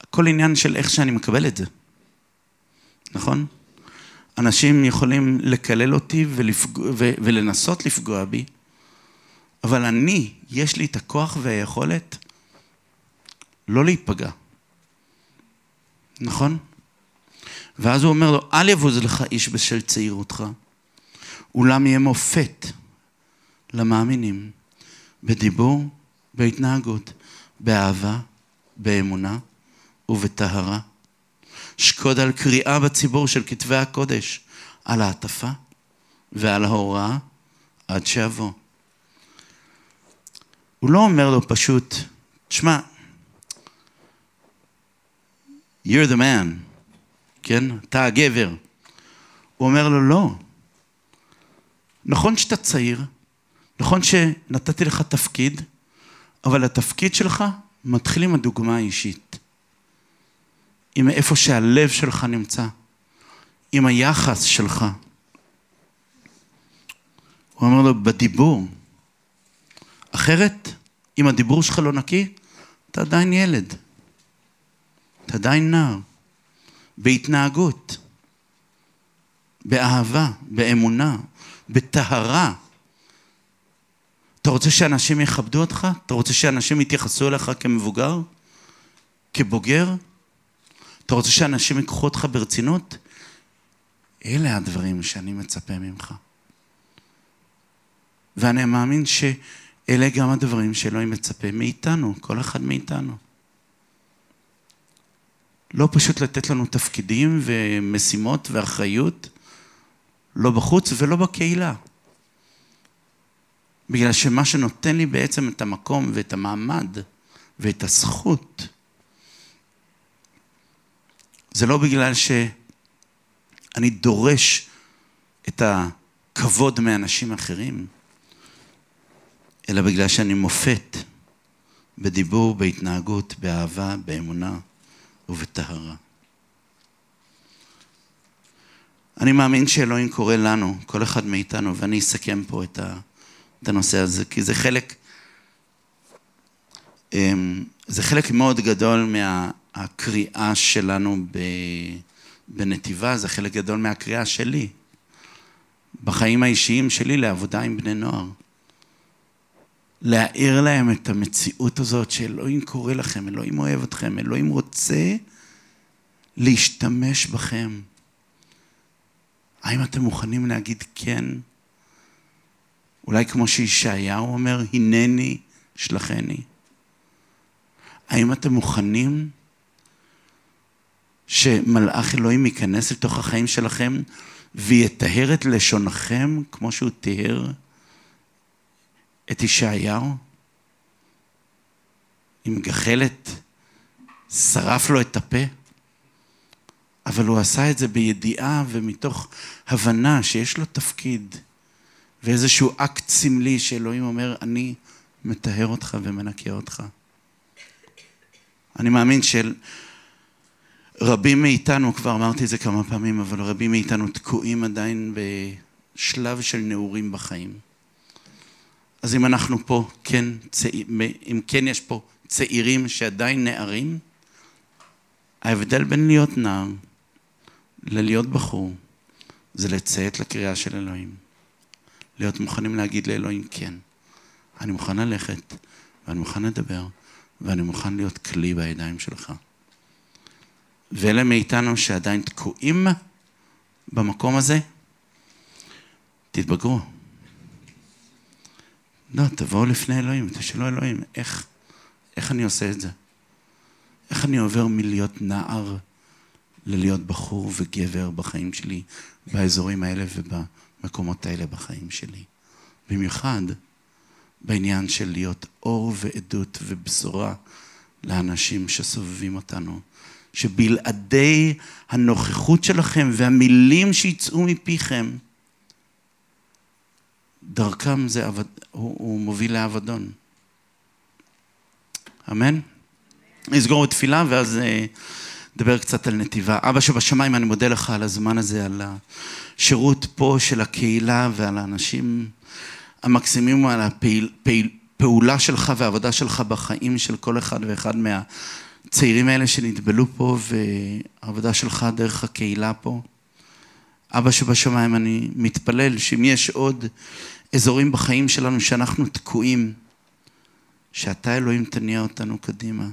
הכל עניין של איך שאני מקבל את זה. נכון? אנשים יכולים לקלל אותי ולפגוע, ו, ולנסות לפגוע בי, אבל אני, יש לי את הכוח והיכולת לא להיפגע. נכון? ואז הוא אומר לו, אל יבוז לך איש בשל צעירותך, אולם יהיה מופת למאמינים בדיבור, בהתנהגות, באהבה, באמונה ובטהרה. שקוד על קריאה בציבור של כתבי הקודש, על העטפה ועל ההוראה עד שאבוא. הוא לא אומר לו פשוט, תשמע, you're the man, כן? אתה הגבר. הוא אומר לו, לא. נכון שאתה צעיר, נכון שנתתי לך תפקיד, אבל התפקיד שלך מתחיל עם הדוגמה האישית. עם איפה שהלב שלך נמצא, עם היחס שלך. הוא אומר לו, בדיבור. אחרת, אם הדיבור שלך לא נקי, אתה עדיין ילד. אתה עדיין נער. בהתנהגות, באהבה, באמונה, בטהרה. אתה רוצה שאנשים יכבדו אותך? אתה רוצה שאנשים יתייחסו אליך כמבוגר? כבוגר? אתה רוצה שאנשים ייקחו אותך ברצינות? אלה הדברים שאני מצפה ממך. ואני מאמין שאלה גם הדברים שאלוהים מצפה מאיתנו, כל אחד מאיתנו. לא פשוט לתת לנו תפקידים ומשימות ואחריות, לא בחוץ ולא בקהילה. בגלל שמה שנותן לי בעצם את המקום ואת המעמד ואת הזכות, זה לא בגלל שאני דורש את הכבוד מאנשים אחרים, אלא בגלל שאני מופת בדיבור, בהתנהגות, באהבה, באמונה ובטהרה. אני מאמין שאלוהים קורא לנו, כל אחד מאיתנו, ואני אסכם פה את, ה, את הנושא הזה, כי זה חלק, אמ, זה חלק מאוד גדול מהקריאה שלנו בנתיבה, זה חלק גדול מהקריאה שלי, בחיים האישיים שלי לעבודה עם בני נוער. להאיר להם את המציאות הזאת שאלוהים קורא לכם, אלוהים אוהב אתכם, אלוהים רוצה להשתמש בכם. האם אתם מוכנים להגיד כן? אולי כמו שישעיהו אומר, הנני, שלחני. האם אתם מוכנים שמלאך אלוהים ייכנס לתוך החיים שלכם ויטהר את לשונכם כמו שהוא טיהר את ישעיהו? עם גחלת שרף לו את הפה? אבל הוא עשה את זה בידיעה ומתוך הבנה שיש לו תפקיד ואיזשהו אקט סמלי שאלוהים אומר, אני מטהר אותך ומנקה אותך. אני מאמין שרבים מאיתנו, כבר אמרתי את זה כמה פעמים, אבל רבים מאיתנו תקועים עדיין בשלב של נעורים בחיים. אז אם אנחנו פה, כן, צעיר, אם כן יש פה צעירים שעדיין נערים, ההבדל בין להיות נער ללהיות בחור זה לציית לקריאה של אלוהים. להיות מוכנים להגיד לאלוהים כן. אני מוכן ללכת, ואני מוכן לדבר, ואני מוכן להיות כלי בידיים שלך. ואלה מאיתנו שעדיין תקועים במקום הזה, תתבגרו. לא, תבואו לפני אלוהים, תשאלו אלוהים, איך, איך אני עושה את זה? איך אני עובר מלהיות נער ללהיות בחור וגבר בחיים שלי, באזורים האלה ובמקומות האלה בחיים שלי. במיוחד בעניין של להיות אור ועדות ובשורה לאנשים שסובבים אותנו, שבלעדי הנוכחות שלכם והמילים שיצאו מפיכם, דרכם זה עבד, הוא, הוא מוביל לאבדון. אמן? נסגור בתפילה ואז... נדבר קצת על נתיבה. אבא שבשמיים, אני מודה לך על הזמן הזה, על השירות פה של הקהילה ועל האנשים המקסימים, על הפעולה שלך והעבודה שלך בחיים של כל אחד ואחד מהצעירים האלה שנטבלו פה, והעבודה שלך דרך הקהילה פה. אבא שבשמיים, אני מתפלל שאם יש עוד אזורים בחיים שלנו שאנחנו תקועים, שאתה אלוהים תניע אותנו קדימה.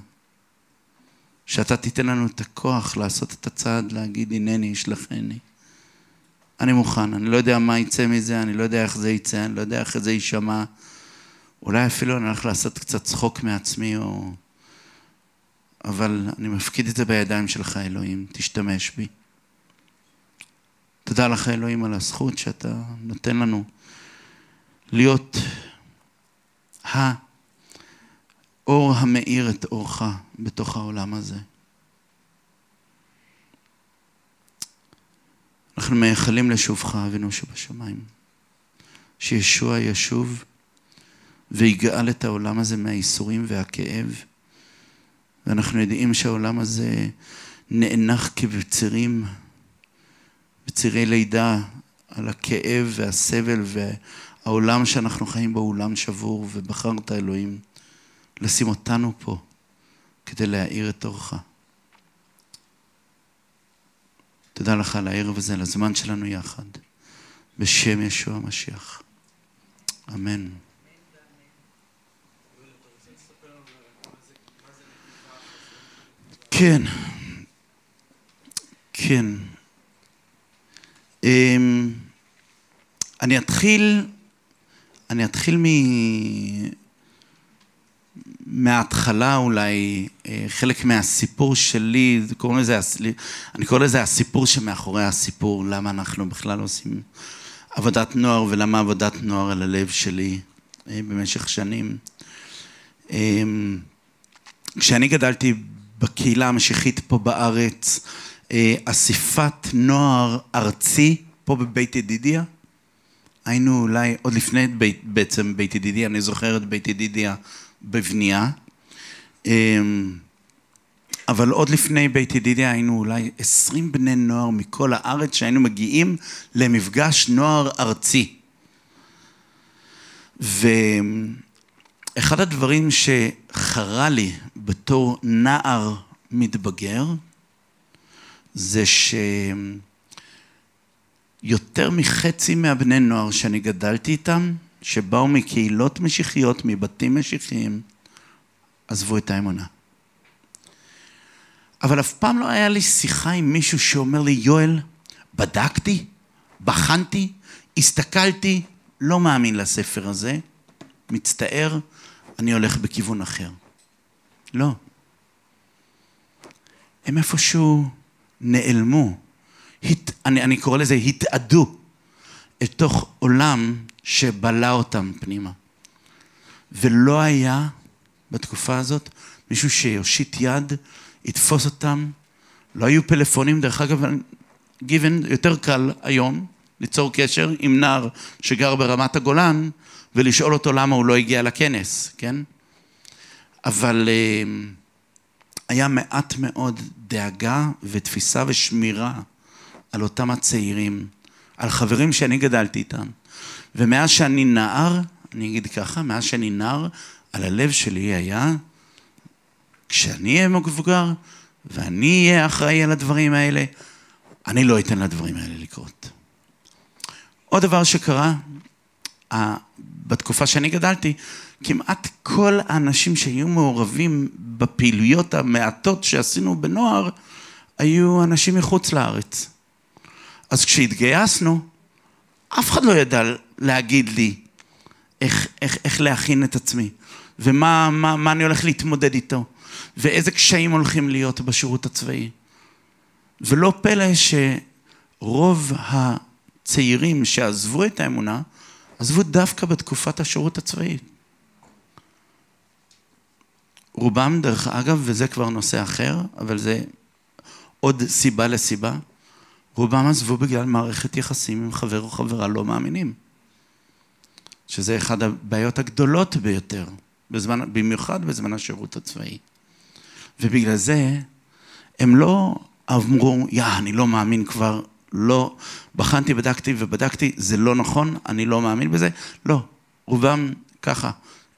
שאתה תיתן לנו את הכוח לעשות את הצעד, להגיד הנני, ישלחני. אני מוכן, אני לא יודע מה יצא מזה, אני לא יודע איך זה יצא, אני לא יודע איך זה יישמע. אולי אפילו אני הולך לעשות קצת צחוק מעצמי, או... אבל אני מפקיד את זה בידיים שלך, אלוהים, תשתמש בי. תודה לך, אלוהים, על הזכות שאתה נותן לנו להיות ה... אור המאיר את אורך בתוך העולם הזה. אנחנו מייחלים לשובך, אבינו שבשמיים. שישוע ישוב ויגאל את העולם הזה מהייסורים והכאב. ואנחנו יודעים שהעולם הזה נאנח כבצירים, בצירי לידה, על הכאב והסבל והעולם שאנחנו חיים בו הוא עולם שבור, ובחרת אלוהים. לשים אותנו פה כדי להאיר את אורך. תודה לך על הערב הזה, על הזמן שלנו יחד, בשם ישוע המשיח. אמן. כן, כן. אמ, אני אתחיל, אני אתחיל מ... מההתחלה אולי, אה, חלק מהסיפור שלי, קוראים לזה, אני קורא לזה הסיפור שמאחורי הסיפור, למה אנחנו בכלל עושים עבודת נוער ולמה עבודת נוער על הלב שלי אה, במשך שנים. כשאני גדלתי בקהילה המשיחית פה בארץ, אסיפת נוער ארצי פה בבית ידידיה, היינו אולי, עוד לפני בית, בעצם בית ידידיה, אני זוכר את בית ידידיה בבנייה. אמ, אבל עוד לפני בית ידידיה היינו אולי עשרים בני נוער מכל הארץ שהיינו מגיעים למפגש נוער ארצי. ואחד הדברים שחרה לי בתור נער מתבגר זה ש... יותר מחצי מהבני נוער שאני גדלתי איתם, שבאו מקהילות משיחיות, מבתים משיחיים, עזבו את האמונה. אבל אף פעם לא היה לי שיחה עם מישהו שאומר לי, יואל, בדקתי, בחנתי, הסתכלתי, לא מאמין לספר הזה, מצטער, אני הולך בכיוון אחר. לא. הם איפשהו נעלמו. הת, אני, אני קורא לזה התאדו אל תוך עולם שבלע אותם פנימה. ולא היה בתקופה הזאת מישהו שיושיט יד, יתפוס אותם. לא היו פלאפונים, דרך אגב, גיוון יותר קל היום ליצור קשר עם נער שגר ברמת הגולן ולשאול אותו למה הוא לא הגיע לכנס, כן? אבל אה, היה מעט מאוד דאגה ותפיסה ושמירה על אותם הצעירים, על חברים שאני גדלתי איתם. ומאז שאני נער, אני אגיד ככה, מאז שאני נער, על הלב שלי היה, כשאני אהיה מבוגר ואני אהיה אחראי על הדברים האלה, אני לא אתן לדברים האלה לקרות. עוד דבר שקרה, בתקופה שאני גדלתי, כמעט כל האנשים שהיו מעורבים בפעילויות המעטות שעשינו בנוער, היו אנשים מחוץ לארץ. אז כשהתגייסנו, אף אחד לא ידע להגיד לי איך, איך, איך להכין את עצמי, ומה מה, מה אני הולך להתמודד איתו, ואיזה קשיים הולכים להיות בשירות הצבאי. ולא פלא שרוב הצעירים שעזבו את האמונה, עזבו דווקא בתקופת השירות הצבאי. רובם, דרך אגב, וזה כבר נושא אחר, אבל זה עוד סיבה לסיבה, רובם עזבו בגלל מערכת יחסים עם חבר או חברה לא מאמינים. שזה אחת הבעיות הגדולות ביותר, בזמן, במיוחד בזמן השירות הצבאי. ובגלל זה הם לא אמרו, יא, אני לא מאמין כבר, לא, בחנתי, בדקתי ובדקתי, זה לא נכון, אני לא מאמין בזה. לא, רובם ככה,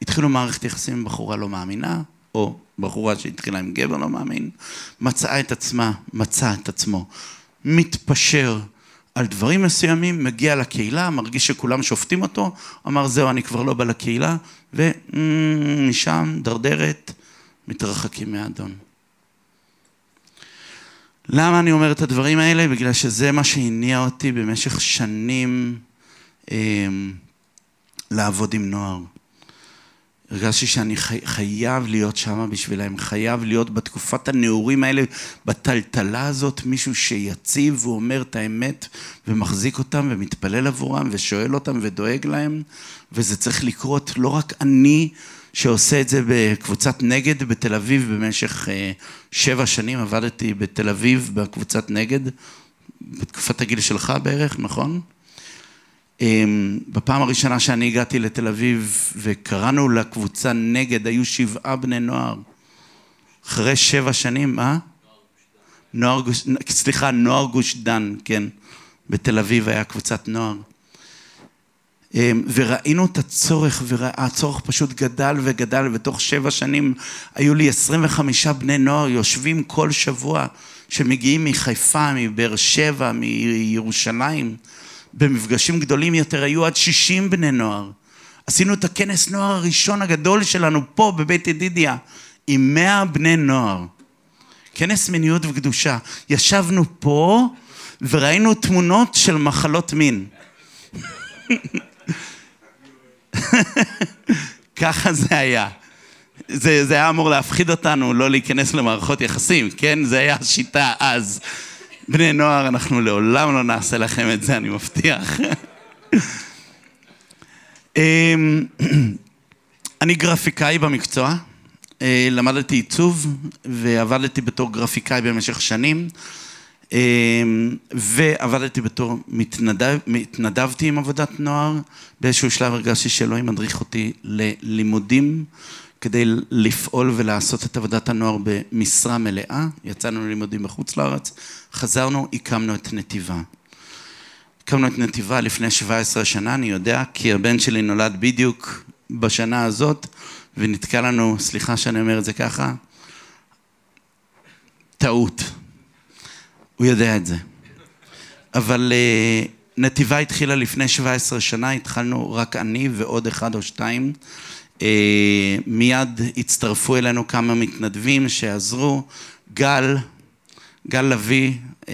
התחילו מערכת יחסים עם בחורה לא מאמינה, או בחורה שהתחילה עם גבר לא מאמין, מצאה את עצמה, מצא את עצמו מתפשר על דברים מסוימים, מגיע לקהילה, מרגיש שכולם שופטים אותו, אמר זהו, אני כבר לא בא לקהילה, ומשם, דרדרת, מתרחקים מהאדון. למה אני אומר את הדברים האלה? בגלל שזה מה שהניע אותי במשך שנים אה, לעבוד עם נוער. הרגשתי שאני חי, חייב להיות שם בשבילם, חייב להיות בתקופת הנעורים האלה, בטלטלה הזאת, מישהו שיציב ואומר את האמת ומחזיק אותם ומתפלל עבורם ושואל אותם ודואג להם, וזה צריך לקרות לא רק אני שעושה את זה בקבוצת נגד בתל אביב במשך אה, שבע שנים, עבדתי בתל אביב בקבוצת נגד, בתקופת הגיל שלך בערך, נכון? אמ, בפעם הראשונה שאני הגעתי לתל אביב וקראנו לקבוצה נגד, היו שבעה בני נוער. אחרי שבע שנים, מה? נוער גוש, סליחה, נוער גוש דן, כן. בתל אביב היה קבוצת נוער. אמ, וראינו את הצורך, והצורך פשוט גדל וגדל, ותוך שבע שנים היו לי 25 בני נוער יושבים כל שבוע, שמגיעים מחיפה, מבאר שבע, מירושלים. במפגשים גדולים יותר היו עד 60 בני נוער. עשינו את הכנס נוער הראשון הגדול שלנו פה בבית ידידיה עם 100 בני נוער. כנס מיניות וקדושה. ישבנו פה וראינו תמונות של מחלות מין. ככה זה היה. זה, זה היה אמור להפחיד אותנו לא להיכנס למערכות יחסים, כן? זה היה השיטה אז. בני נוער, אנחנו לעולם לא נעשה לכם את זה, אני מבטיח. אמ, אני גרפיקאי במקצוע, אה, למדתי עיצוב ועבדתי בתור גרפיקאי במשך שנים. אמ, ועבדתי בתור מתנדב, התנדבתי עם עבודת נוער, באיזשהו שלב הרגשתי שאלוהים מדריך אותי ללימודים כדי לפעול ולעשות את עבודת הנוער במשרה מלאה, יצאנו ללימודים בחוץ לארץ, חזרנו, הקמנו את נתיבה. הקמנו את נתיבה לפני 17 שנה, אני יודע, כי הבן שלי נולד בדיוק בשנה הזאת, ונתקע לנו, סליחה שאני אומר את זה ככה, טעות. הוא יודע את זה. אבל uh, נתיבה התחילה לפני 17 שנה, התחלנו רק אני ועוד אחד או שתיים. Uh, מיד הצטרפו אלינו כמה מתנדבים שעזרו. גל, גל לביא, uh,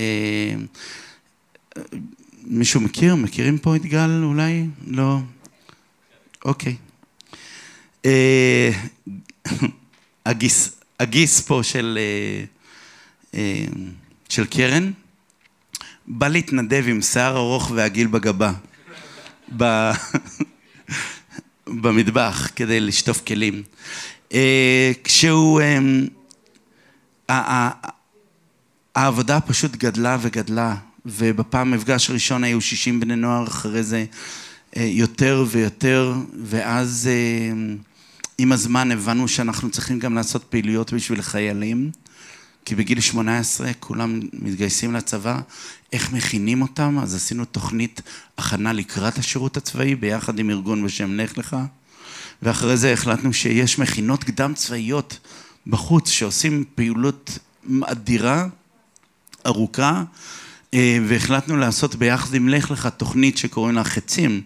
מישהו מכיר? מכירים פה את גל אולי? לא? אוקיי. Uh, הגיס, הגיס פה של... של קרן, בא להתנדב עם שיער ארוך ועגיל בגבה. במטבח, כדי לשטוף כלים. אה, כשהוא... אה, העבודה פשוט גדלה וגדלה, ובפעם מפגש ראשון היו 60 בני נוער, אחרי זה אה, יותר ויותר, ואז עם הזמן הבנו שאנחנו צריכים גם לעשות פעילויות בשביל חיילים. כי בגיל 18 כולם מתגייסים לצבא, איך מכינים אותם? אז עשינו תוכנית הכנה לקראת השירות הצבאי ביחד עם ארגון בשם לך לך, ואחרי זה החלטנו שיש מכינות קדם צבאיות בחוץ שעושים פעילות אדירה, ארוכה, אה, והחלטנו לעשות ביחד עם לך לך תוכנית שקוראים לה חצים,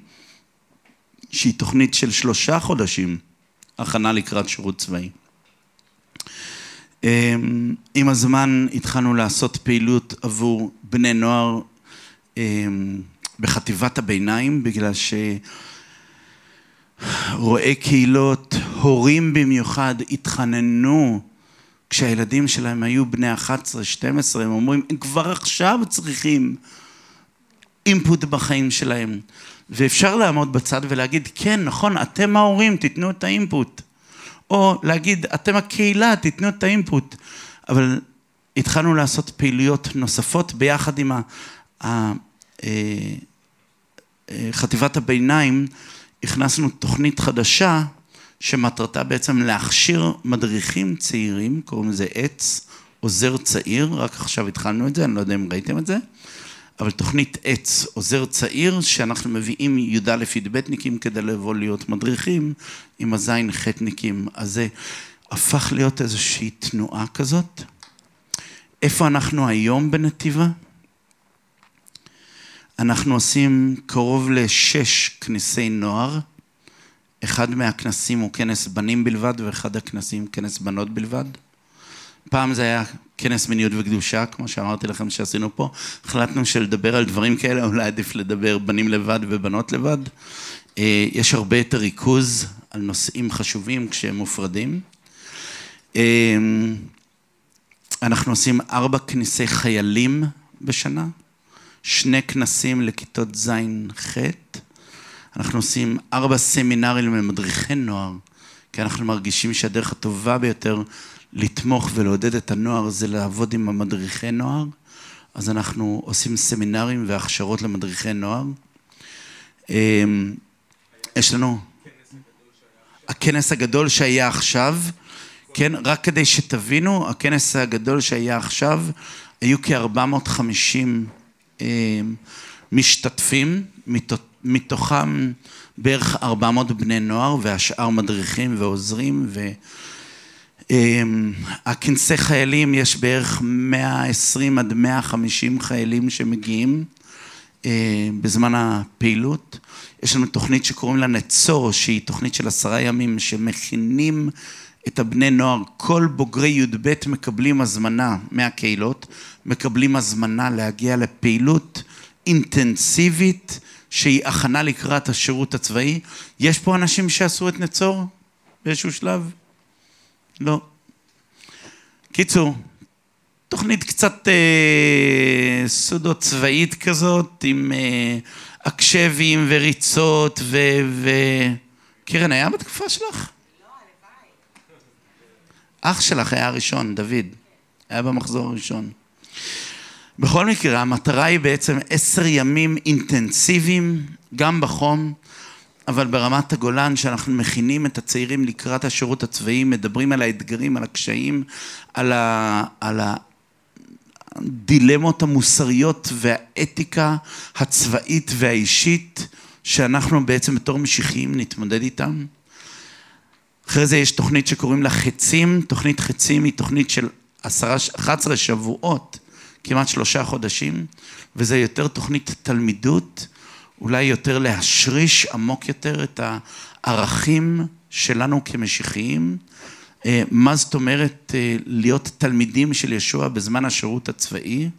שהיא תוכנית של שלושה חודשים הכנה לקראת שירות צבאי. אמ, עם הזמן התחלנו לעשות פעילות עבור בני נוער אמ, בחטיבת הביניים, בגלל שרואי קהילות, הורים במיוחד, התחננו כשהילדים שלהם היו בני 11-12, הם אומרים, הם כבר עכשיו צריכים אינפוט בחיים שלהם. ואפשר לעמוד בצד ולהגיד, כן, נכון, אתם ההורים, תיתנו את האינפוט. או להגיד, אתם הקהילה, תיתנו את האינפוט. אבל התחלנו לעשות פעילויות נוספות ביחד עם אה, אה, חטיבת הביניים, הכנסנו תוכנית חדשה שמטרתה בעצם להכשיר מדריכים צעירים, קוראים לזה עץ, עוזר צעיר, רק עכשיו התחלנו את זה, אני לא יודע אם ראיתם את זה. אבל תוכנית עץ, עוזר צעיר, שאנחנו מביאים י"א י"בניקים כדי לבוא להיות מדריכים, עם הזין חטניקים. אז זה הפך להיות איזושהי תנועה כזאת. איפה אנחנו היום בנתיבה? אנחנו עושים קרוב לשש כנסי נוער. אחד מהכנסים הוא כנס בנים בלבד, ואחד הכנסים כנס בנות בלבד. פעם זה היה כנס מיניות וקדושה, כמו שאמרתי לכם שעשינו פה. החלטנו שלדבר על דברים כאלה, אולי עדיף לדבר בנים לבד ובנות לבד. אה, יש הרבה יותר ריכוז על נושאים חשובים כשהם מופרדים. אה, אנחנו עושים ארבע כנסי חיילים בשנה, שני כנסים לכיתות ז'-ח', אנחנו עושים ארבע סמינרים למדריכי נוער, כי אנחנו מרגישים שהדרך הטובה ביותר לתמוך ולעודד את הנוער זה לעבוד עם המדריכי נוער, אז אנחנו עושים סמינרים והכשרות למדריכי נוער. אמ, יש לנו... הכנס הגדול שהיה עכשיו, כן, רק כדי שתבינו, הכנס הגדול שהיה עכשיו, היו כ-450 אמ, משתתפים, מתוכם בערך 400 בני נוער והשאר מדריכים ועוזרים הכנסי חיילים, יש בערך 120 עד 150 חיילים שמגיעים אה, בזמן הפעילות. יש לנו תוכנית שקוראים לה נצור, שהיא תוכנית של עשרה ימים, שמכינים את הבני נוער. כל בוגרי י"ב מקבלים הזמנה מהקהילות, מקבלים הזמנה להגיע לפעילות אינטנסיבית, שהיא הכנה לקראת השירות הצבאי. יש פה אנשים שעשו את נצור באיזשהו שלב? לא. קיצור, תוכנית קצת אה, סודו צבאית כזאת, עם אה, אקשבים וריצות ו... ו... קרן, היה בתקופה שלך? אח שלך היה הראשון, דוד. היה במחזור הראשון. בכל מקרה, המטרה היא בעצם עשר ימים אינטנסיביים, גם בחום, אבל ברמת הגולן, שאנחנו מכינים את הצעירים לקראת השירות הצבאי, מדברים על האתגרים, על הקשיים, על, ה, על הדילמות המוסריות והאתיקה הצבאית והאישית, שאנחנו בעצם בתור משיחיים נתמודד איתם. אחרי זה יש תוכנית שקוראים לה חצים, תוכנית חצים היא תוכנית של עשרה, 11 שבועות, כמעט שלושה חודשים, וזה יותר תוכנית תלמידות, אולי יותר להשריש עמוק יותר את הערכים שלנו כמשיחיים. אה, מה זאת אומרת אה, להיות תלמידים של ישוע בזמן השירות הצבאי?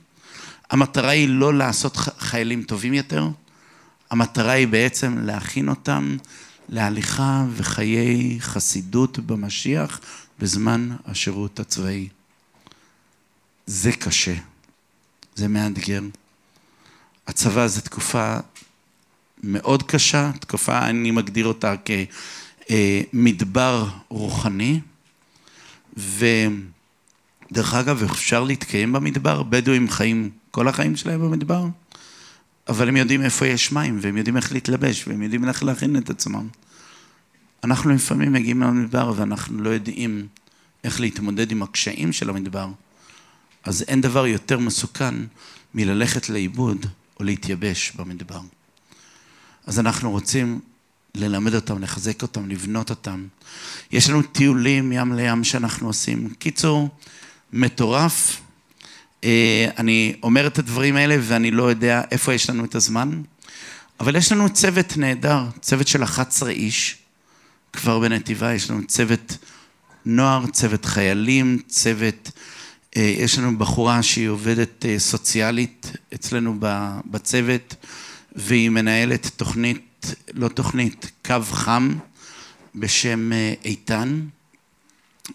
המטרה היא לא לעשות חיילים טובים יותר, המטרה היא בעצם להכין אותם להליכה וחיי חסידות במשיח בזמן השירות הצבאי. זה קשה, זה מאתגר. הצבא זה תקופה מאוד קשה, תקופה, אני מגדיר אותה כמדבר רוחני, ודרך אגב, אפשר להתקיים במדבר, בדואים חיים כל החיים שלהם במדבר, אבל הם יודעים איפה יש מים, והם יודעים איך להתלבש, והם יודעים איך להכין את עצמם. אנחנו לפעמים מגיעים למדבר ואנחנו לא יודעים איך להתמודד עם הקשיים של המדבר. אז אין דבר יותר מסוכן מללכת לאיבוד או להתייבש במדבר. אז אנחנו רוצים ללמד אותם, לחזק אותם, לבנות אותם. יש לנו טיולים ים לים שאנחנו עושים. קיצור, מטורף. אה, אני אומר את הדברים האלה ואני לא יודע איפה יש לנו את הזמן, אבל יש לנו צוות נהדר, צוות של 11 איש, כבר בנתיבה, יש לנו צוות נוער, צוות חיילים, צוות, אה, יש לנו בחורה שהיא עובדת אה, סוציאלית אצלנו בצוות, והיא מנהלת תוכנית, לא תוכנית, קו חם בשם איתן,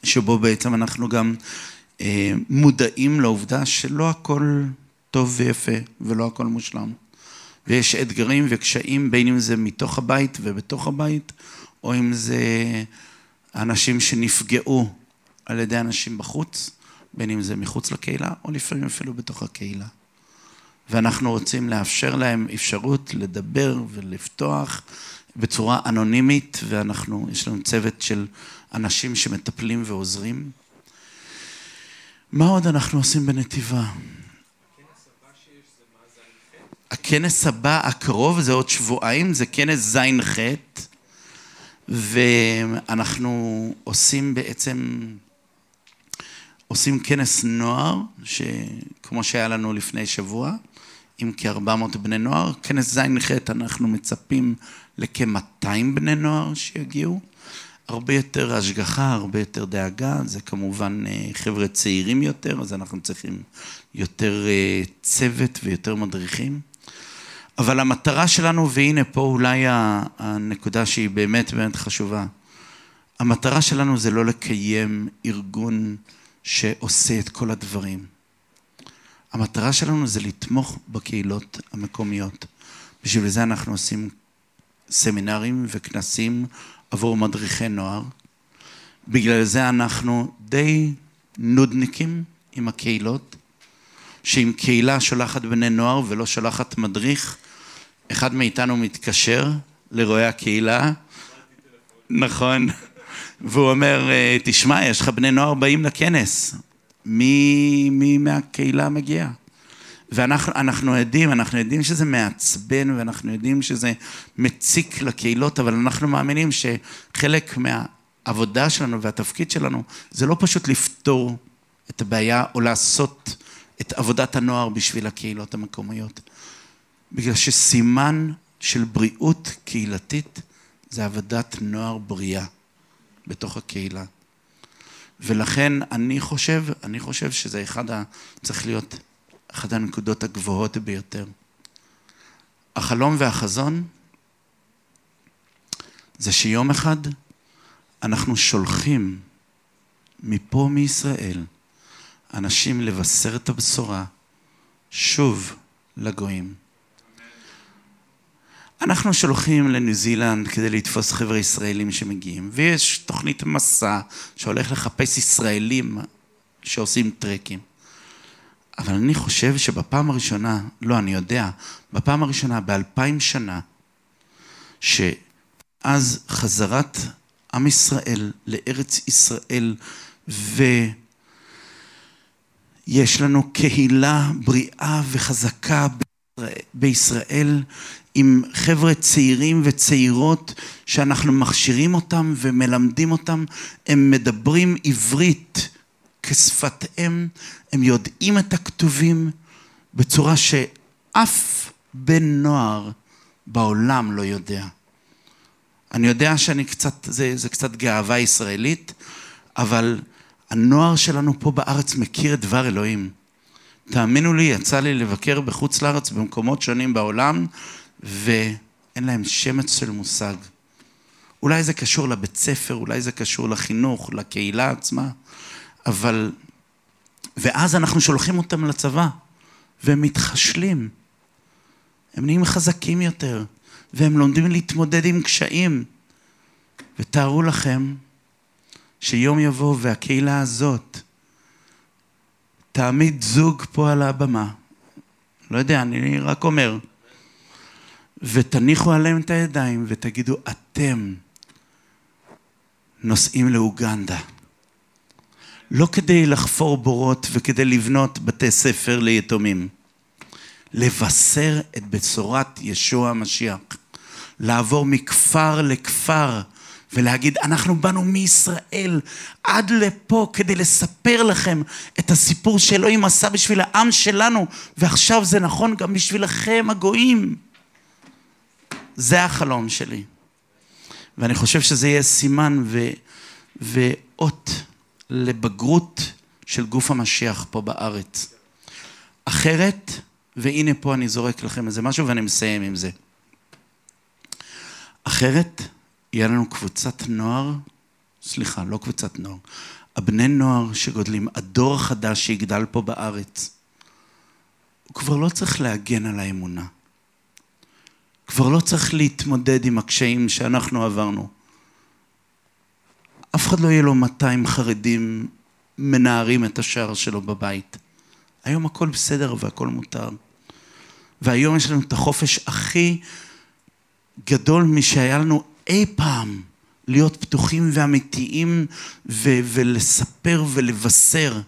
שבו בעצם אנחנו גם אה, מודעים לעובדה שלא הכל טוב ויפה ולא הכל מושלם. ויש אתגרים וקשיים, בין אם זה מתוך הבית ובתוך הבית, או אם זה אנשים שנפגעו על ידי אנשים בחוץ, בין אם זה מחוץ לקהילה, או לפעמים אפילו בתוך הקהילה. ואנחנו רוצים לאפשר להם אפשרות לדבר ולפתוח בצורה אנונימית, ואנחנו, יש לנו צוות של אנשים שמטפלים ועוזרים. מה עוד אנחנו עושים בנתיבה? הכנס הבא הקרוב זה עוד שבועיים, זה כנס ז'-ח' ואנחנו עושים בעצם, עושים כנס נוער, שכמו שהיה לנו לפני שבוע, עם כ-400 בני נוער. כנס ז'-ח' אנחנו מצפים לכ-200 בני נוער שיגיעו. הרבה יותר השגחה, הרבה יותר דאגה, זה כמובן אה, חבר'ה צעירים יותר, אז אנחנו צריכים יותר אה, צוות ויותר מדריכים. אבל המטרה שלנו, והנה פה אולי הנקודה שהיא באמת באמת חשובה, המטרה שלנו זה לא לקיים ארגון שעושה את כל הדברים. המטרה שלנו זה לתמוך בקהילות המקומיות. בשביל זה אנחנו עושים סמינרים וכנסים עבור מדריכי נוער. בגלל זה אנחנו די נודניקים עם הקהילות, שאם קהילה שולחת בני נוער ולא שולחת מדריך, אחד מאיתנו מתקשר לרועי הקהילה, נכון, והוא אומר, תשמע, יש לך בני נוער באים לכנס, מי, מי מהקהילה מגיע? ואנחנו יודעים, אנחנו יודעים שזה מעצבן ואנחנו יודעים שזה מציק לקהילות, אבל אנחנו מאמינים שחלק מהעבודה שלנו והתפקיד שלנו זה לא פשוט לפתור את הבעיה או לעשות את עבודת הנוער בשביל הקהילות המקומיות. בגלל שסימן של בריאות קהילתית זה עבודת נוער בריאה בתוך הקהילה. ולכן אני חושב, אני חושב שזה אחד ה... צריך להיות אחת הנקודות הגבוהות ביותר. החלום והחזון זה שיום אחד אנחנו שולחים מפה מישראל אנשים לבשר את הבשורה שוב לגויים. אנחנו שולחים לניו זילנד כדי לתפוס חבר'ה ישראלים שמגיעים, ויש תוכנית מסע שהולך לחפש ישראלים שעושים טרקים. אבל אני חושב שבפעם הראשונה, לא, אני יודע, בפעם הראשונה באלפיים שנה, שאז חזרת עם ישראל לארץ ישראל, ויש לנו קהילה בריאה וחזקה בישראל, עם חבר'ה צעירים וצעירות שאנחנו מכשירים אותם ומלמדים אותם, הם מדברים עברית כשפת אם, הם יודעים את הכתובים בצורה שאף בן נוער בעולם לא יודע. אני יודע שאני קצת, זה, זה קצת גאווה ישראלית, אבל הנוער שלנו פה בארץ מכיר את דבר אלוהים. תאמינו לי, יצא לי לבקר בחוץ לארץ במקומות שונים בעולם, ואין להם שמץ של מושג. אולי זה קשור לבית ספר, אולי זה קשור לחינוך, לקהילה עצמה, אבל... ואז אנחנו שולחים אותם לצבא, והם מתחשלים. הם נהיים חזקים יותר, והם לומדים להתמודד עם קשיים. ותארו לכם שיום יבוא והקהילה הזאת תעמיד זוג פה על הבמה. לא יודע, אני רק אומר. ותניחו עליהם את הידיים ותגידו, אתם נוסעים לאוגנדה. לא כדי לחפור בורות וכדי לבנות בתי ספר ליתומים. לבשר את בשורת ישוע המשיח. לעבור מכפר לכפר ולהגיד, אנחנו באנו מישראל עד לפה כדי לספר לכם את הסיפור שאלוהים עשה בשביל העם שלנו, ועכשיו זה נכון גם בשבילכם הגויים. זה החלום שלי. ואני חושב שזה יהיה סימן ו... ואות לבגרות של גוף המשיח פה בארץ. אחרת, והנה פה אני זורק לכם איזה משהו ואני מסיים עם זה. אחרת, יהיה לנו קבוצת נוער, סליחה, לא קבוצת נוער, הבני נוער שגודלים, הדור החדש שיגדל פה בארץ, הוא כבר לא צריך להגן על האמונה. כבר לא צריך להתמודד עם הקשיים שאנחנו עברנו. אף אחד לא יהיה לו 200 חרדים מנערים את השער שלו בבית. היום הכל בסדר והכל מותר. והיום יש לנו את החופש הכי גדול משהיה לנו אי פעם להיות פתוחים ואמיתיים ו- ולספר ולבשר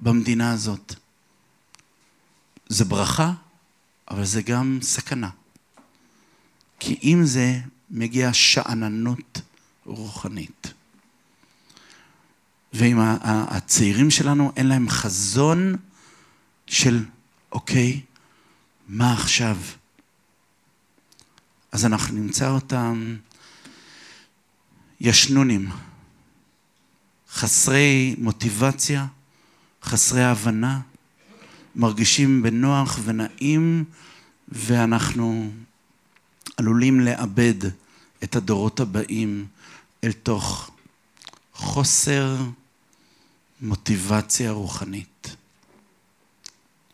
במדינה הזאת. זה ברכה, אבל זה גם סכנה. כי עם זה מגיעה שאננות רוחנית. ואם הצעירים שלנו אין להם חזון של, אוקיי, מה עכשיו? אז אנחנו נמצא אותם ישנונים, חסרי מוטיבציה, חסרי הבנה, מרגישים בנוח ונעים, ואנחנו עלולים לאבד את הדורות הבאים אל תוך חוסר מוטיבציה רוחנית.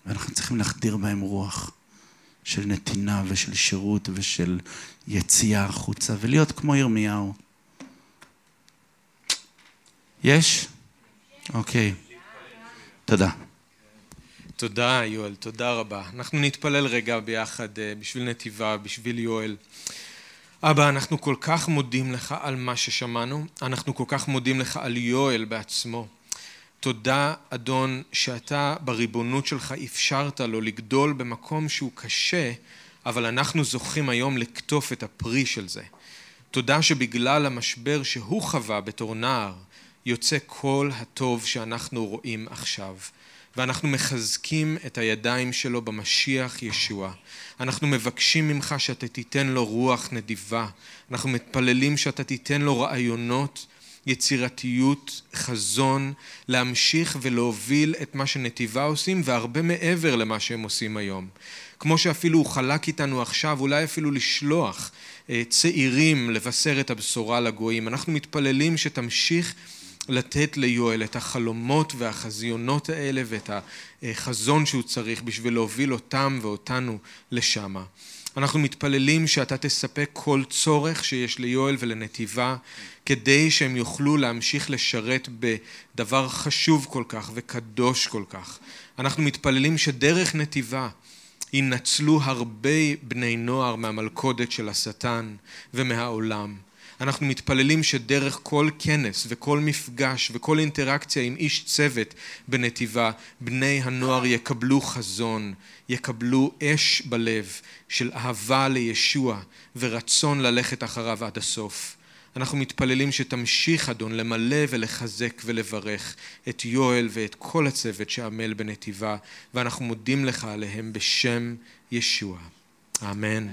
ואנחנו צריכים להחדיר בהם רוח של נתינה ושל שירות ושל יציאה החוצה, ולהיות כמו ירמיהו. יש? אוקיי. תודה. תודה, יואל, תודה רבה. אנחנו נתפלל רגע ביחד אה, בשביל נתיבה, בשביל יואל. אבא, אנחנו כל כך מודים לך על מה ששמענו, אנחנו כל כך מודים לך על יואל בעצמו. תודה, אדון, שאתה בריבונות שלך אפשרת לו לגדול במקום שהוא קשה, אבל אנחנו זוכים היום לקטוף את הפרי של זה. תודה שבגלל המשבר שהוא חווה בתור נער, יוצא כל הטוב שאנחנו רואים עכשיו. ואנחנו מחזקים את הידיים שלו במשיח ישוע. אנחנו מבקשים ממך שאתה תיתן לו רוח נדיבה. אנחנו מתפללים שאתה תיתן לו רעיונות, יצירתיות, חזון, להמשיך ולהוביל את מה שנתיבה עושים והרבה מעבר למה שהם עושים היום. כמו שאפילו הוא חלק איתנו עכשיו, אולי אפילו לשלוח אה, צעירים לבשר את הבשורה לגויים. אנחנו מתפללים שתמשיך לתת ליואל את החלומות והחזיונות האלה ואת החזון שהוא צריך בשביל להוביל אותם ואותנו לשמה. אנחנו מתפללים שאתה תספק כל צורך שיש ליואל ולנתיבה כדי שהם יוכלו להמשיך לשרת בדבר חשוב כל כך וקדוש כל כך. אנחנו מתפללים שדרך נתיבה ינצלו הרבה בני נוער מהמלכודת של השטן ומהעולם. אנחנו מתפללים שדרך כל כנס וכל מפגש וכל אינטראקציה עם איש צוות בנתיבה, בני הנוער יקבלו חזון, יקבלו אש בלב של אהבה לישוע ורצון ללכת אחריו עד הסוף. אנחנו מתפללים שתמשיך, אדון, למלא ולחזק ולברך את יואל ואת כל הצוות שעמל בנתיבה, ואנחנו מודים לך עליהם בשם ישוע. אמן.